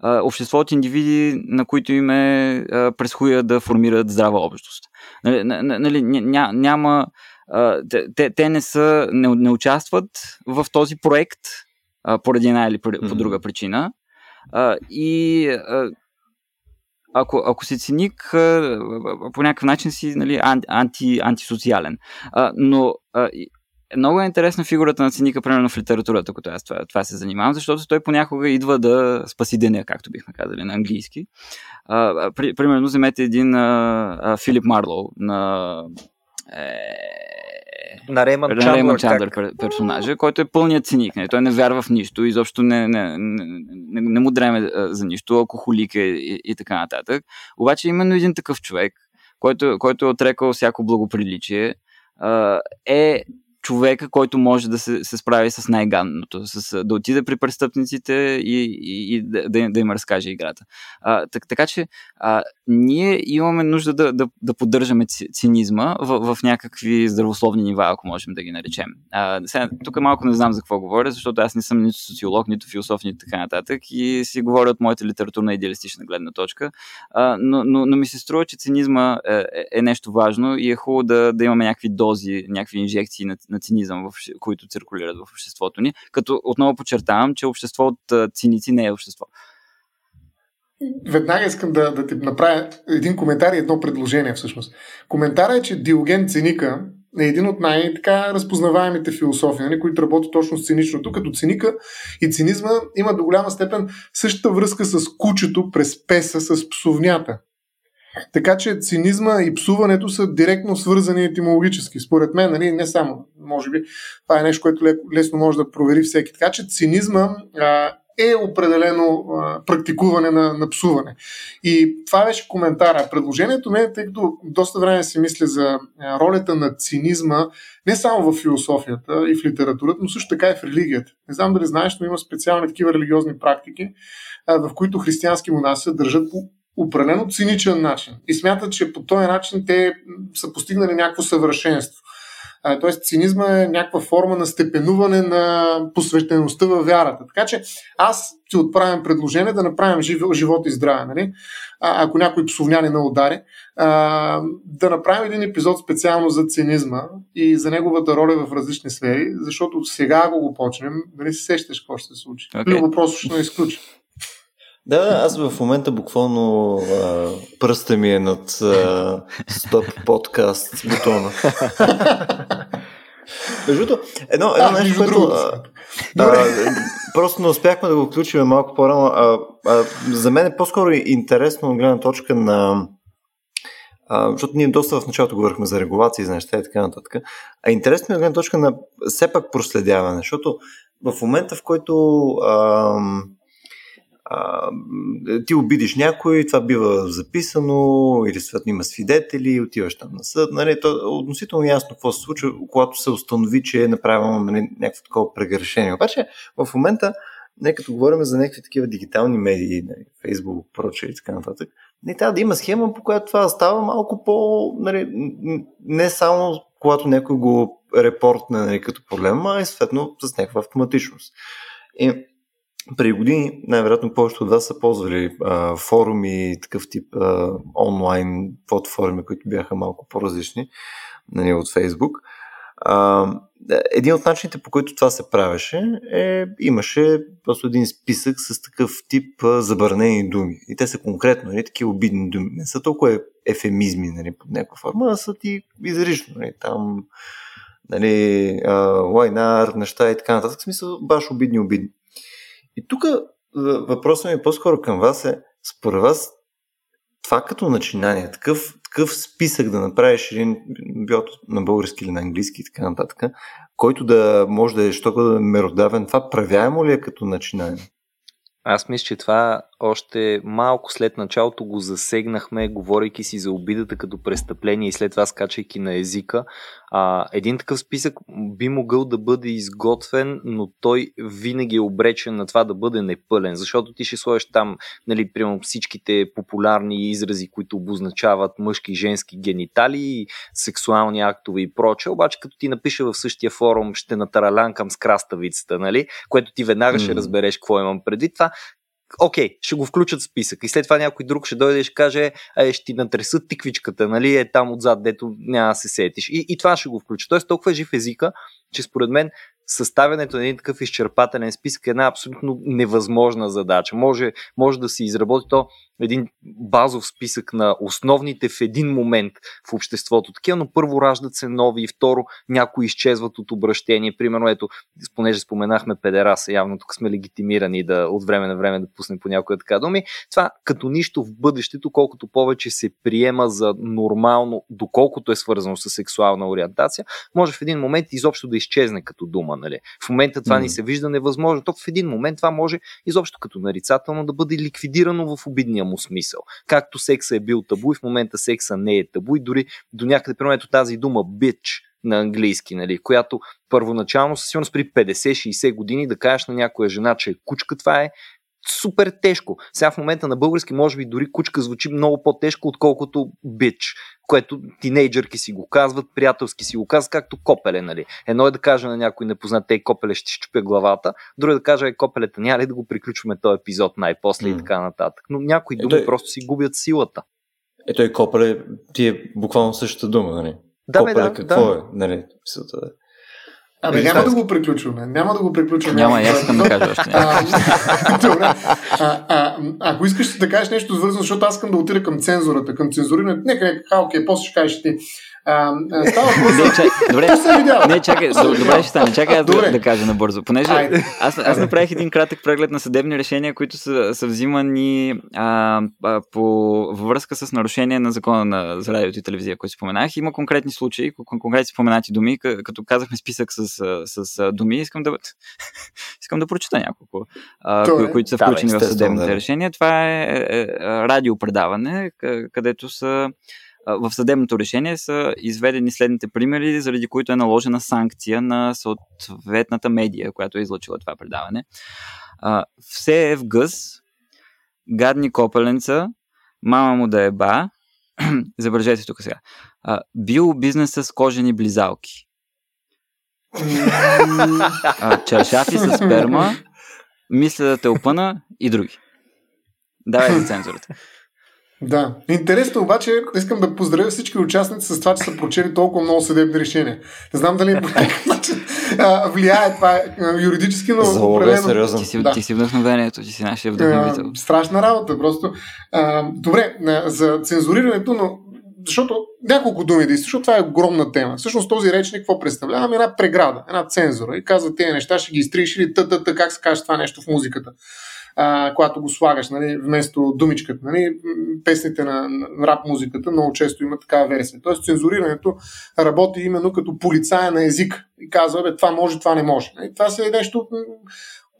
а, общество от индивиди, на които им е а, през хуя да формират здрава общност. Нали, нали, ня, няма. А, те, те не, са, не, не участват в този проект а, поради една или по, по друга причина. А, и а, ако, ако си циник, по някакъв начин си нали, анти, антисоциален. Но много е интересна фигурата на циника, примерно в литературата, като аз това, това се занимавам, защото той понякога идва да спаси деня, както бихме казали на английски. Примерно, вземете един Филип Марлоу на е, на Рейман Чандър, Рейман Чандър как... персонажа, който е пълният циник. Не? Той не вярва в нищо, изобщо не, не, не, не, не му дреме за нищо, алкохолик е и, и така нататък. Обаче именно един такъв човек, който, който е отрекал всяко благоприличие, е човека, който може да се, се справи с най-ганното, с, да отиде при престъпниците и, и, и да, да им разкаже играта. А, так, така че а, ние имаме нужда да, да, да поддържаме цинизма в, в някакви здравословни нива, ако можем да ги наречем. А, сега, тук малко не знам за какво говоря, защото аз не съм нито социолог, нито философ, нито така нататък и си говоря от моята литературна идеалистична гледна точка, а, но, но, но ми се струва, че цинизма е, е, е нещо важно и е хубаво да, да имаме някакви дози, някакви инжекции на, на цинизъм, в, които циркулират в обществото ни. Като отново подчертавам, че общество от циници не е общество. Веднага искам да, да ти направя един коментар и едно предложение всъщност. Коментарът е, че Диоген Циника е един от най-разпознаваемите философи, нали, които работят точно с циничното, като циника и цинизма има до голяма степен същата връзка с кучето през песа с псовнята. Така че цинизма и псуването са директно свързани етимологически. Според мен, нали, не само, може би, това е нещо, което лесно може да провери всеки. Така че цинизма а, е определено а, практикуване на, на псуване. И това беше коментара. Предложението ми е, тъй като доста време си мисля за ролята на цинизма, не само в философията и в литературата, но също така и в религията. Не знам дали знаеш, но има специални такива религиозни практики, а, в които християнски монаси се държат определено циничен начин и смятат, че по този начин те са постигнали някакво съвършенство. Тоест, цинизма е някаква форма на степенуване на посвещеността във вярата. Така че аз ти отправям предложение да направим жив, живот и здраве. Нали? А, ако някой псовняни на удари, а, да направим един епизод специално за цинизма и за неговата роля в различни сфери, защото сега, ако го почнем, нали се сещаш какво ще се случи. Okay. Въпрос ще не изключи. Да, аз в момента буквално а, пръста ми е над а, стоп подкаст бутона. Между едно, едно нещо, което... А, а, просто не успяхме да го включим малко по-рано. А, а, за мен е по-скоро интересно от гледна точка на... А, защото ние доста в началото говорихме за регулации, за неща и така нататък. А интересно е от гледна точка на все пак проследяване, защото в момента, в който... А, а, ти обидиш някой, това бива записано, или съответно има свидетели, отиваш там на съд. Нали, то е относително ясно какво се случва, когато се установи, че е направено нали, някакво такова прегрешение. Обаче в момента, не като говорим за някакви такива дигитални медии, нали, Facebook, прочее и така нататък, не трябва да има схема, по която това става малко по... Нали, не само когато някой го репортне нали, като проблем, а и съответно с някаква автоматичност. И преди години, най-вероятно повечето от вас са ползвали а, форуми, такъв тип а, онлайн платформи, които бяха малко по-различни нали, от Фейсбук. А, един от начините, по които това се правеше, е, имаше просто един списък с такъв тип а, забранени думи. И те са конкретно, нали, такива обидни думи. Не са толкова ефемизми нали, под някаква форма, а са ти изрично. Нали, там нали, а, лайнар, неща и така нататък. В смисъл, баш обидни, обидни. И тук въпросът ми по-скоро към вас е, според вас, това като начинание, такъв, такъв списък да направиш един било на български или на английски и така нататък, който да може да е що да е меродавен, това правяемо ли е като начинание? Аз мисля, че това още малко след началото го засегнахме, говорейки си за обидата като престъпление и след това скачайки на езика. А, един такъв списък би могъл да бъде изготвен, но той винаги е обречен на това да бъде непълен, защото ти ще сложиш там, нали, примерно всичките популярни изрази, които обозначават мъжки и женски гениталии, сексуални актове и проче, обаче като ти напише в същия форум, ще натаралянкам с краставицата, нали, което ти веднага mm. ще разбереш какво имам преди това, окей, ще го включат в списък и след това някой друг ще дойде и ще каже, е, ще ти натресат тиквичката, нали, е там отзад, дето няма да се сетиш. И, и това ще го включа. Тоест толкова е жив езика, че според мен съставянето на един такъв изчерпателен списък е една абсолютно невъзможна задача. Може, може да се изработи то един базов списък на основните в един момент в обществото. Такива, но първо раждат се нови и второ някои изчезват от обращение. Примерно, ето, понеже споменахме педераса, явно тук сме легитимирани да от време на време да пуснем по някоя така думи. Това като нищо в бъдещето, колкото повече се приема за нормално, доколкото е свързано с сексуална ориентация, може в един момент изобщо да изчезне като дума. Нали? В момента това mm. ни се вижда невъзможно. То в един момент това може изобщо като нарицателно да бъде ликвидирано в обидния му смисъл. Както секса е бил табу и в момента секса не е табу и дори до някъде, примерно тази дума бич на английски, нали, която първоначално със сигурност при 50-60 години да кажеш на някоя жена, че е кучка, това е супер тежко. Сега в момента на български може би дори кучка звучи много по-тежко, отколкото бич, което тинейджърки си го казват, приятелски си го казват, както копеле, нали. Едно е да кажа на някой непознат, ей копеле ще щупя главата, друго е да кажа, ей копелета, няма ли да го приключваме този епизод най-после mm. и така нататък. Но някои думи Ето, просто си губят силата. Ето и копеле, ти е буквално същата дума, нали? Да, копеле, да, какво да. е? Нали, мисълта е. Абе, е, няма да го приключваме. Няма да го приключваме. Няма, аз искам да кажа още. Добре. А, а, ако искаш да кажеш нещо свързано, защото аз искам да отида към цензурата, към цензурирането, нека, нека, окей, после ще кажеш ти. А, става въпрос. Не, чак, добре, не, чакай, добре ще стане. Чакай аз да, да кажа набързо. Понеже аз, аз направих един кратък преглед на съдебни решения, които са, са взимани а, а, по, във връзка с нарушение на закона на, за радиото и телевизия, който споменах. Има конкретни случаи, конкретни споменати думи, като казахме списък с, с, с думи, искам да, искам да прочета няколко, а, кои, които са включени да, в съдебните да. решения. Това е, е, е радиопредаване, където са в съдебното решение са изведени следните примери, заради които е наложена санкция на съответната медия, която е излъчила това предаване. Все е в гъс, гадни копеленца, мама му да е ба, забележете тук сега, бил бизнес с кожени близалки, чаршафи с сперма, мисля да те опъна и други. Давай за цензурата. Да. Интересно обаче, искам да поздравя всички участници с това, че са прочели толкова много съдебни решения. Не знам дали по някакъв начин влияе това юридически, но Залога определено... сериозно. Ти си, да. ти си вдъхновението, ти си нашия вдъхновител. А, страшна работа, просто. А, добре, за цензурирането, но защото няколко думи да защото това е огромна тема. Всъщност този речник какво представлява? Ами една преграда, една цензура. И казва тези неща, ще ги изтриеш или тъ, как се каже това нещо в музиката а, когато го слагаш, нали, вместо думичката. Нали, песните на, на рап музиката много често имат такава версия. Тоест цензурирането работи именно като полицая на език и казва, бе, това може, това не може. Нали, това се е нещо,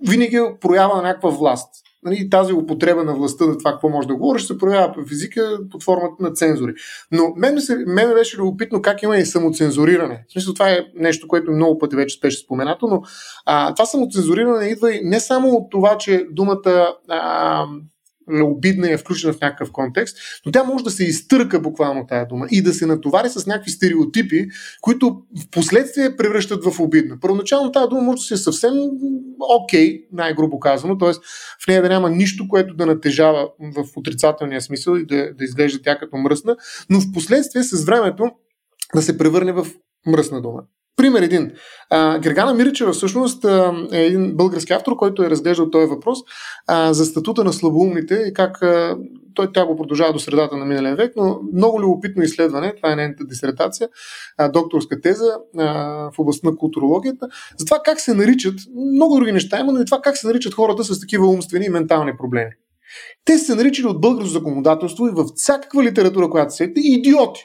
винаги е проява на някаква власт нали, тази употреба на властта на това, какво може да говориш, се проявява в физика под формата на цензури. Но мен, се, мен беше любопитно как има и самоцензуриране. В смисъл, това е нещо, което много пъти вече беше споменато, но а, това самоцензуриране идва и не само от това, че думата а, обидна и е включена в някакъв контекст, но тя може да се изтърка буквално тая дума и да се натовари с някакви стереотипи, които в последствие превръщат в обидна. Първоначално тази дума може да се е съвсем окей, okay, най-грубо казано, т.е. в нея да няма нищо, което да натежава в отрицателния смисъл и да, да изглежда тя като мръсна, но в последствие с времето да се превърне в мръсна дума. Пример един. А, Гергана Миричева всъщност е един български автор, който е разглеждал този въпрос а, за статута на слабоумните и как а, той тя го продължава до средата на миналия век, но много любопитно изследване, това е нейната дисертация, а, докторска теза а, в областта на културологията, за това как се наричат, много други неща има, но и това как се наричат хората с такива умствени и ментални проблеми. Те са се наричали от българско законодателство и в всякаква литература, която се идиоти.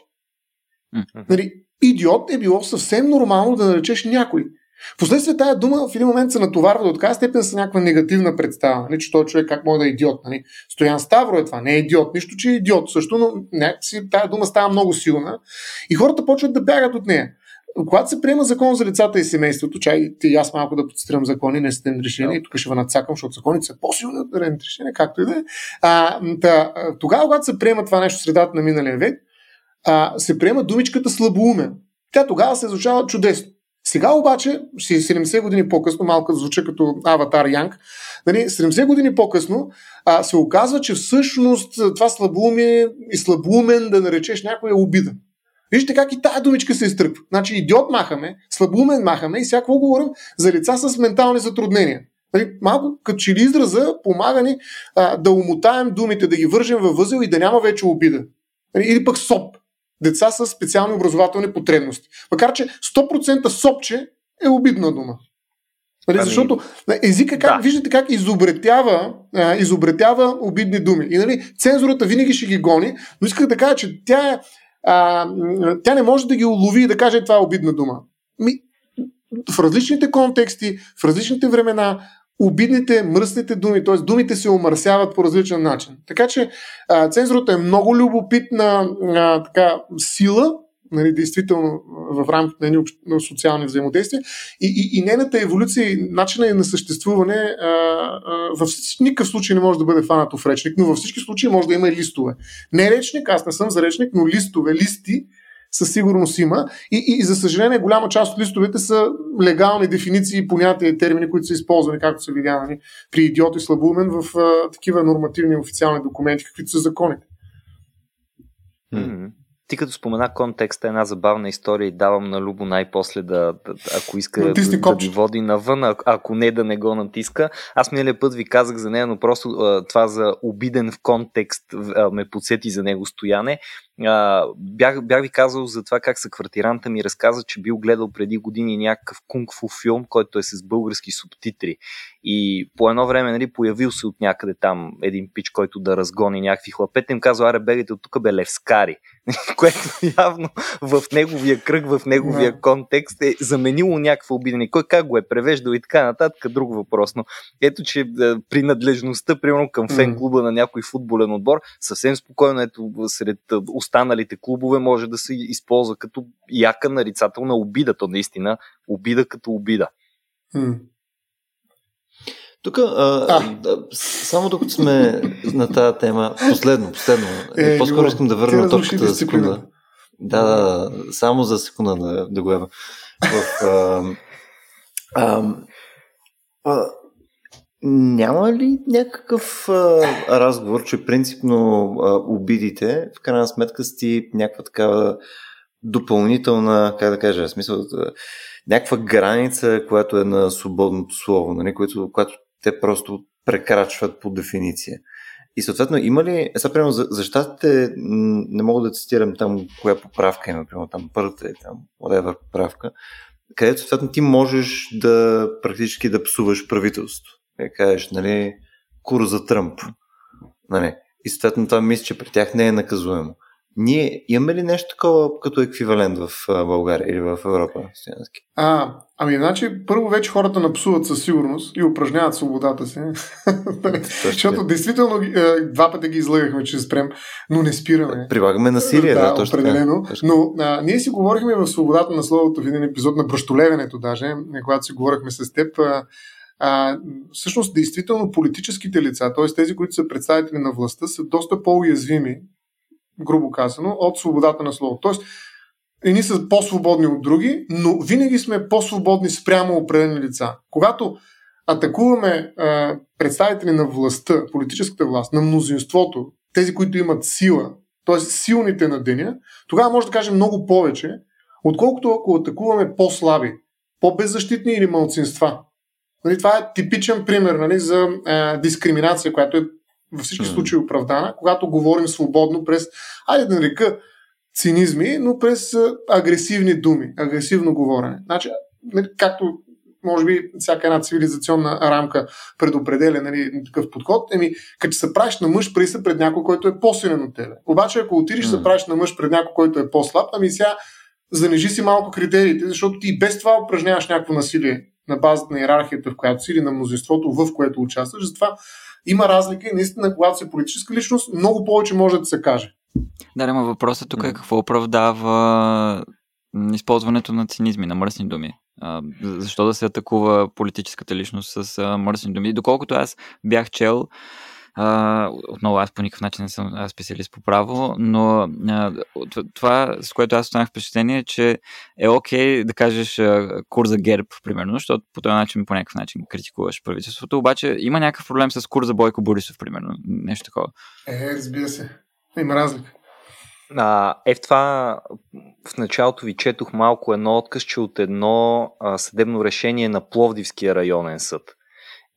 Нали, идиот е било съвсем нормално да наречеш някой. Впоследствие тази дума в един момент се натоварва до така степен с някаква негативна представа, нали, че той човек как може да е идиот. Нали. Стоян Ставро е това, не е идиот, нищо, че е идиот също, но някакси тази дума става много силна и хората почват да бягат от нея. Когато се приема закон за лицата и семейството, чай ти аз малко да подцитирам закони, не сте решения, и тук ще нацакам, защото законите са по-силни от решения, както и да е. Тогава, когато се приема това нещо в средата на миналия век, а, се приема думичката слабоумен. Тя тогава се изучава чудесно. Сега обаче, 70 години по-късно, малко звуча като аватар Янг, нали, 70 години по-късно а, се оказва, че всъщност това слабоумие и слабоумен да наречеш някой е обида. Вижте как и тази думичка се изтръпва. Значи идиот махаме, слабоумен махаме и какво говорим за лица с ментални затруднения. Нали, малко като че ли израза помага ни а, да умотаем думите, да ги вържем във възел и да няма вече обида. Нали, или пък СОП. Деца с специални образователни потребности. Макар, че 100% СОПче е обидна дума. Нали, ами... Защото езика, как, да. виждате как изобретява, а, изобретява обидни думи. И нали, цензурата винаги ще ги гони, но исках да кажа, че тя, е, а, тя не може да ги улови и да каже това е обидна дума. Ми, в различните контексти, в различните времена, обидните, мръсните думи, т.е. думите се омърсяват по различен начин. Така че а, цензурата е много любопитна а, така, сила, нали, действително в рамките на, на социални взаимодействия и, и, и нейната еволюция и начина на съществуване а, а, във никакъв случай не може да бъде фанато в речник, но във всички случаи може да има листове. Не речник, аз не съм за речник, но листове, листи, със сигурност има. И, и, и за съжаление, голяма част от листовете са легални дефиниции, понятия и термини, които са използвани, както са видяни при идиот и слабоумен в а, такива нормативни официални документи, каквито са законите. Mm-hmm. Ти като спомена контекста, една забавна история и давам на Любо най-после да, да ако иска да, да ви води навън, а, ако не да не го натиска. Аз миналия път ви казах за нея, но просто а, това за обиден в контекст а, ме подсети за него стояне. А, бях, бях ви казал за това как са квартиранта ми разказа, че бил гледал преди години някакъв кунг-фу филм, който е с български субтитри. И по едно време нали, появил се от някъде там един пич, който да разгони някакви хлапета. Им казва, аре бегайте от тук бе левскари. което явно в неговия кръг, в неговия yeah. контекст е заменило някаква обидене. Кой как го е превеждал и така нататък, друг въпрос. Но ето, че принадлежността, примерно към фен клуба на някой футболен отбор, съвсем спокойно ето сред останалите клубове може да се използва като яка нарицателна обида. То наистина обида като обида. Mm. Тук, а, а. само докато сме на тази тема, последно, последно, е, по-скоро искам да върна точката за секунда. Да, да, само за секунда да, да го ева. В, а, а, а, няма ли някакъв а, разговор, че принципно а, обидите в крайна сметка сти някаква такава допълнителна, как да кажа, смисъл, някаква граница, която е на свободното слово, нали, което, което те просто прекрачват по дефиниция. И съответно, има ли, сега примерно за, за щатите, не мога да цитирам там коя поправка има, примерно там първата е там, whatever поправка, където съответно ти можеш да практически да псуваш правителството. Да кажеш, нали, кур за Тръмп. Нали. И съответно това мисля, че при тях не е наказуемо. Ние имаме ли нещо такова като еквивалент в България или в Европа? А, ами, значи, първо вече хората напсуват със сигурност и упражняват свободата си. Защото действително е, два пъти ги излагахме, че спрем, но не спираме. Прилагаме насилие, да, да точно определено. Точно. Но а, ние си говорихме в свободата на словото в един епизод на бръщолевенето даже, когато си говорихме с теб. А, а, всъщност, действително политическите лица, т.е. тези, които са представители на властта, са доста по-уязвими грубо казано, от свободата на слово. Тоест, едни са по-свободни от други, но винаги сме по-свободни спрямо определени лица. Когато атакуваме а, представители на властта, политическата власт, на мнозинството, тези, които имат сила, т.е. силните на деня, тогава може да кажем много повече, отколкото ако атакуваме по-слаби, по-беззащитни или малцинства. Нали, това е типичен пример нали, за а, дискриминация, която е във всички случаи оправдана, когато говорим свободно през, айде да нарека цинизми, но през агресивни думи, агресивно говорене. Значи, нали, както може би всяка една цивилизационна рамка предопределя нали, такъв подход, еми, като се правиш на мъж, преди се пред някой, който е по-силен от тебе. Обаче, ако отидеш mm. се правиш на мъж пред някой, който е по-слаб, ами сега занижи си малко критериите, защото ти без това упражняваш някакво насилие на базата на иерархията, в която си или на мнозинството, в което участваш. Затова има разлика и наистина, когато си политическа личност, много повече може да се каже. Да, но въпросът тук е какво оправдава използването на цинизми, на мръсни думи. А, защо да се атакува политическата личност с а, мръсни думи? Доколкото аз бях чел, А, отново аз по никакъв начин не съм специалист по право, но а, това, с което аз останах впечатление, е, че е окей okay да кажеш а, курс за герб, примерно, защото по този начин, по някакъв начин критикуваш правителството, обаче има някакъв проблем с курс за Бойко Борисов, примерно, нещо такова. Е, разбира се. Има разлика. А, е в това в началото ви четох малко едно откъсче от едно а, съдебно решение на Пловдивския районен съд.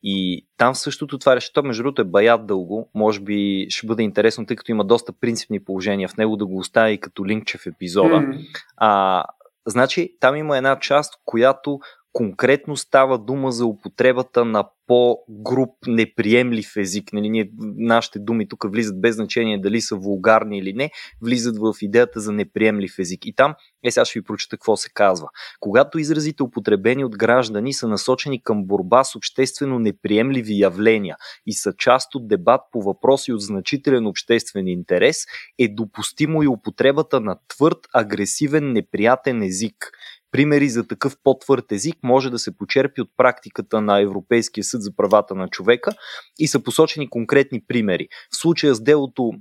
И там същото това решето, между другото, е баят дълго. Може би ще бъде интересно, тъй като има доста принципни положения в него, да го оставя и като линкче в епизода. Mm. А, значи, там има една част, която конкретно става дума за употребата на по-груп, неприемлив език. Нали, ние, нашите думи тук влизат без значение дали са вулгарни или не, влизат в идеята за неприемлив език. И там, е сега ще ви прочета какво се казва. Когато изразите употребени от граждани са насочени към борба с обществено неприемливи явления и са част от дебат по въпроси от значителен обществен интерес, е допустимо и употребата на твърд, агресивен, неприятен език Примери за такъв по-твърд език може да се почерпи от практиката на Европейския съд за правата на човека и са посочени конкретни примери. В случая с делото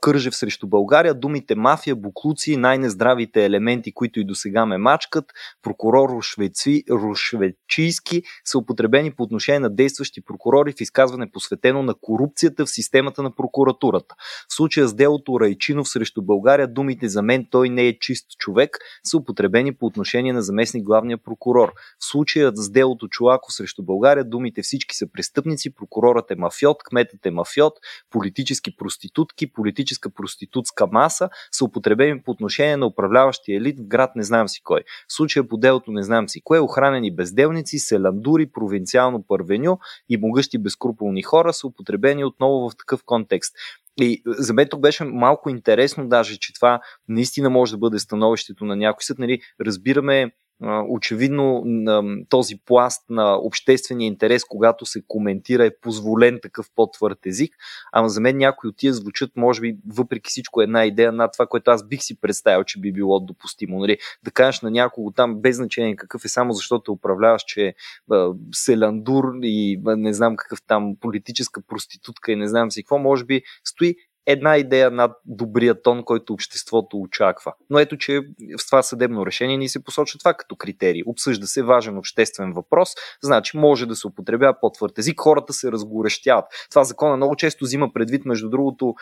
Кържев срещу България, думите мафия, буклуци, най-нездравите елементи, които и до сега ме мачкат, прокурор Рушвеци, Рушвечийски са употребени по отношение на действащи прокурори в изказване посветено на корупцията в системата на прокуратурата. В случая с делото Райчинов срещу България, думите за мен той не е чист човек са употребени по отношение на заместник главния прокурор. В случая с делото Чулаков срещу България, думите всички са престъпници, прокурорът е мафиот, кметът е мафиот, политически проститутки, политическа проститутска маса са употребени по отношение на управляващия елит в град не знам си кой. В случая по делото не знам си кое, охранени безделници, селандури, провинциално първеню и могъщи безкруполни хора са употребени отново в такъв контекст. И за мен тук беше малко интересно даже, че това наистина може да бъде становището на някой съд. Нали, разбираме очевидно този пласт на обществения интерес, когато се коментира, е позволен такъв по-твърд език. Ама за мен някои от тия звучат, може би, въпреки всичко една идея на това, което аз бих си представил, че би било допустимо. Нали? Да кажеш на някого там, без значение какъв е, само защото управляваш, че е селандур и не знам какъв там политическа проститутка и не знам си какво, може би стои една идея над добрия тон, който обществото очаква. Но ето, че в това съдебно решение ни се посочва това като критерий. Обсъжда се важен обществен въпрос, значи може да се употребява по-твърд език, хората се разгорещяват. Това закона много често взима предвид, между другото,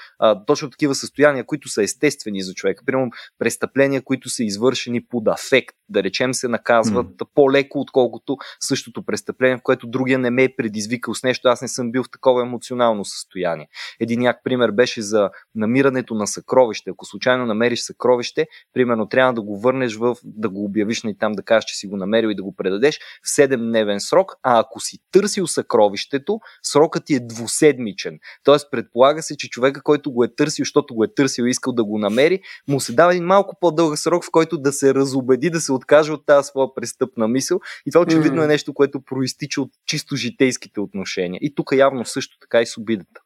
точно такива състояния, които са естествени за човека. Примерно престъпления, които са извършени под афект, да речем се наказват mm. по-леко, отколкото същото престъпление, в което другия не ме е предизвикал с нещо. Аз не съм бил в такова емоционално състояние. Един як пример беше за намирането на съкровище. Ако случайно намериш съкровище, примерно трябва да го върнеш в, да го обявиш и там да кажеш, че си го намерил и да го предадеш в 7-дневен срок, а ако си търсил съкровището, срокът ти е двуседмичен. Тоест предполага се, че човека, който го е търсил, защото го е търсил и искал да го намери, му се дава един малко по-дълъг срок, в който да се разобеди, да се откаже от тази своя престъпна мисъл. И това очевидно е нещо, което проистича от чисто житейските отношения. И тук явно също така и с обидата.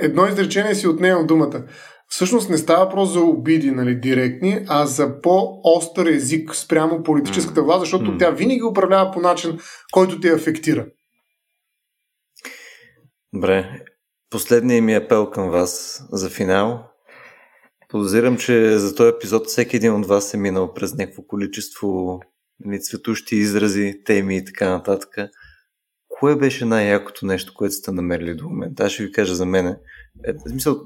Едно изречение си отнема думата. Всъщност не става въпрос за обиди нали, директни, а за по-остър език спрямо политическата власт, защото mm. тя винаги управлява по начин, който те афектира. Добре. Последният ми апел към вас за финал. Подозирам, че за този епизод всеки един от вас е минал през някакво количество нали, цветущи изрази, теми и така нататък кое беше най-якото нещо, което сте намерили до момента? Аз ще ви кажа за мене. Е, в смисъл,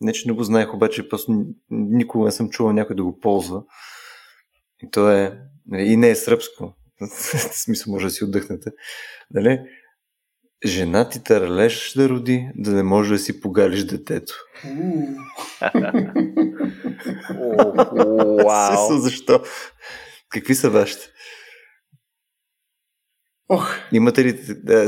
не че не го знаех, обаче просто никога не съм чувал някой да го ползва. И то е, нали, и не е сръбско. в смисъл, може да си отдъхнете. Нали? Жена ти търалеш да роди, да не може да си погалиш детето. Вау! Защо? Какви са вашите? Ох. Имате ли,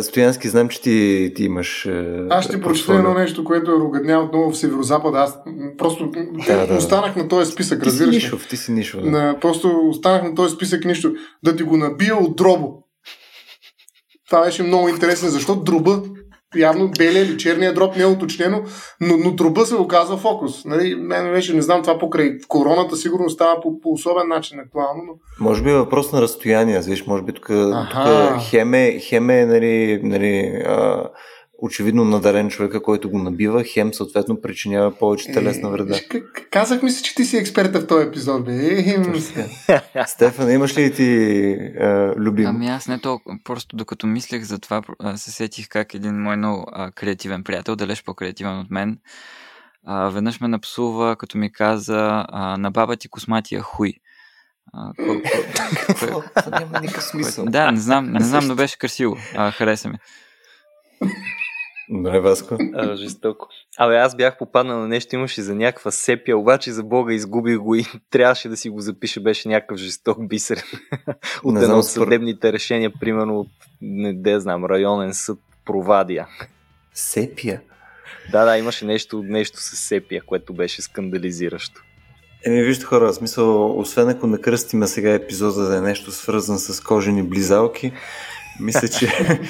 Стоянски, знам, че ти, ти имаш... Аз ще прочета едно нещо, което е ругадня отново в Северо-Запада. Аз просто да, да, останах на този списък, ти разбираш си нишов, ти си нишов. Да. На, просто останах на този списък нищо. Да ти го набия от дробо. Това беше много интересно, защото дроба явно белия или черния дроб не е уточнено, но, но труба се оказва фокус. Нали, мен вече не знам това покрай короната, сигурно става по, по особен начин актуално. Но... Може би е въпрос на разстояние, виж, може би тук, тук хеме, хеме нали, нали, а, очевидно надарен човека, който го набива, хем съответно причинява повече телесна вреда. Е, казах ми се, че ти си експерта в този епизод. Бе. Е, Стефан, имаш ли ти е, любим? Ами аз не толкова. Просто докато мислех за това, се сетих как един мой много а, креативен приятел, далеч по-креативен от мен, а, веднъж ме напсува, като ми каза а, на баба ти косматия хуй. Какво? няма никакъв смисъл. Да, не знам, не знам, но беше красиво. А, хареса ми. Добре, Васко. А, жестоко. Абе, аз бях попаднал на нещо, имаше за някаква сепия, обаче за Бога изгубих го и трябваше да си го запиша, беше някакъв жесток бисер. от едно от съдебните решения, примерно от, не да знам, районен съд Провадия. Сепия? Да, да, имаше нещо, нещо с сепия, което беше скандализиращо. Еми, вижте хора, в смисъл, освен ако накръстиме сега епизода да е нещо свързан с кожени близалки, мисля, че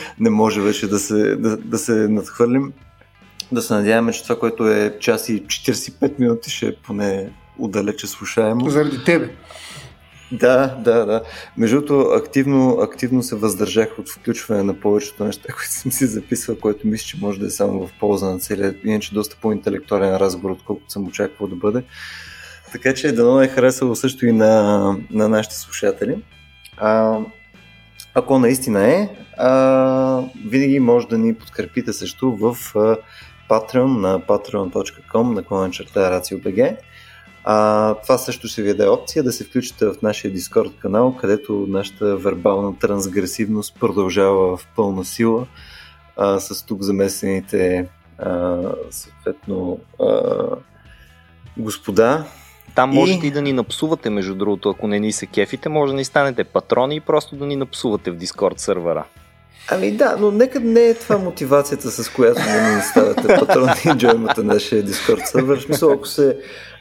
не може вече да се, да, да се надхвърлим. Да се надяваме, че това, което е час и 45 минути, ще е поне удалече слушаемо. Заради тебе. Да, да, да. Между другото, активно, активно се въздържах от включване на повечето неща, които съм си записвал, което мисля, че може да е само в полза на целия, иначе доста по-интелектуален разговор, отколкото съм очаквал да бъде. Така че дано е харесало също и на, на нашите слушатели. А, ако наистина е, а, винаги може да ни подкрепите също в а, Patreon на patreon.com на черта RACIO.BG. А, това също ще ви даде опция да се включите в нашия Discord канал, където нашата вербална трансгресивност продължава в пълна сила а, с тук замесените а, съответно а, господа, там можете и... да ни напсувате, между другото, ако не ни се кефите, може да ни станете патрони и просто да ни напсувате в Дискорд сървъра. Ами да, но нека не е това мотивацията, с която не ни ставате патрони и джоймата нашия Дискорд сервер. В смисъл, ако се,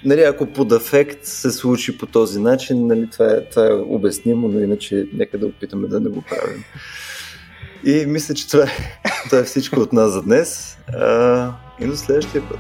нали, ако под ефект се случи по този начин, нали, това, е, това е обяснимо, но иначе нека да опитаме да не го правим. И мисля, че това е, това е всичко от нас за днес. А, и до следващия път.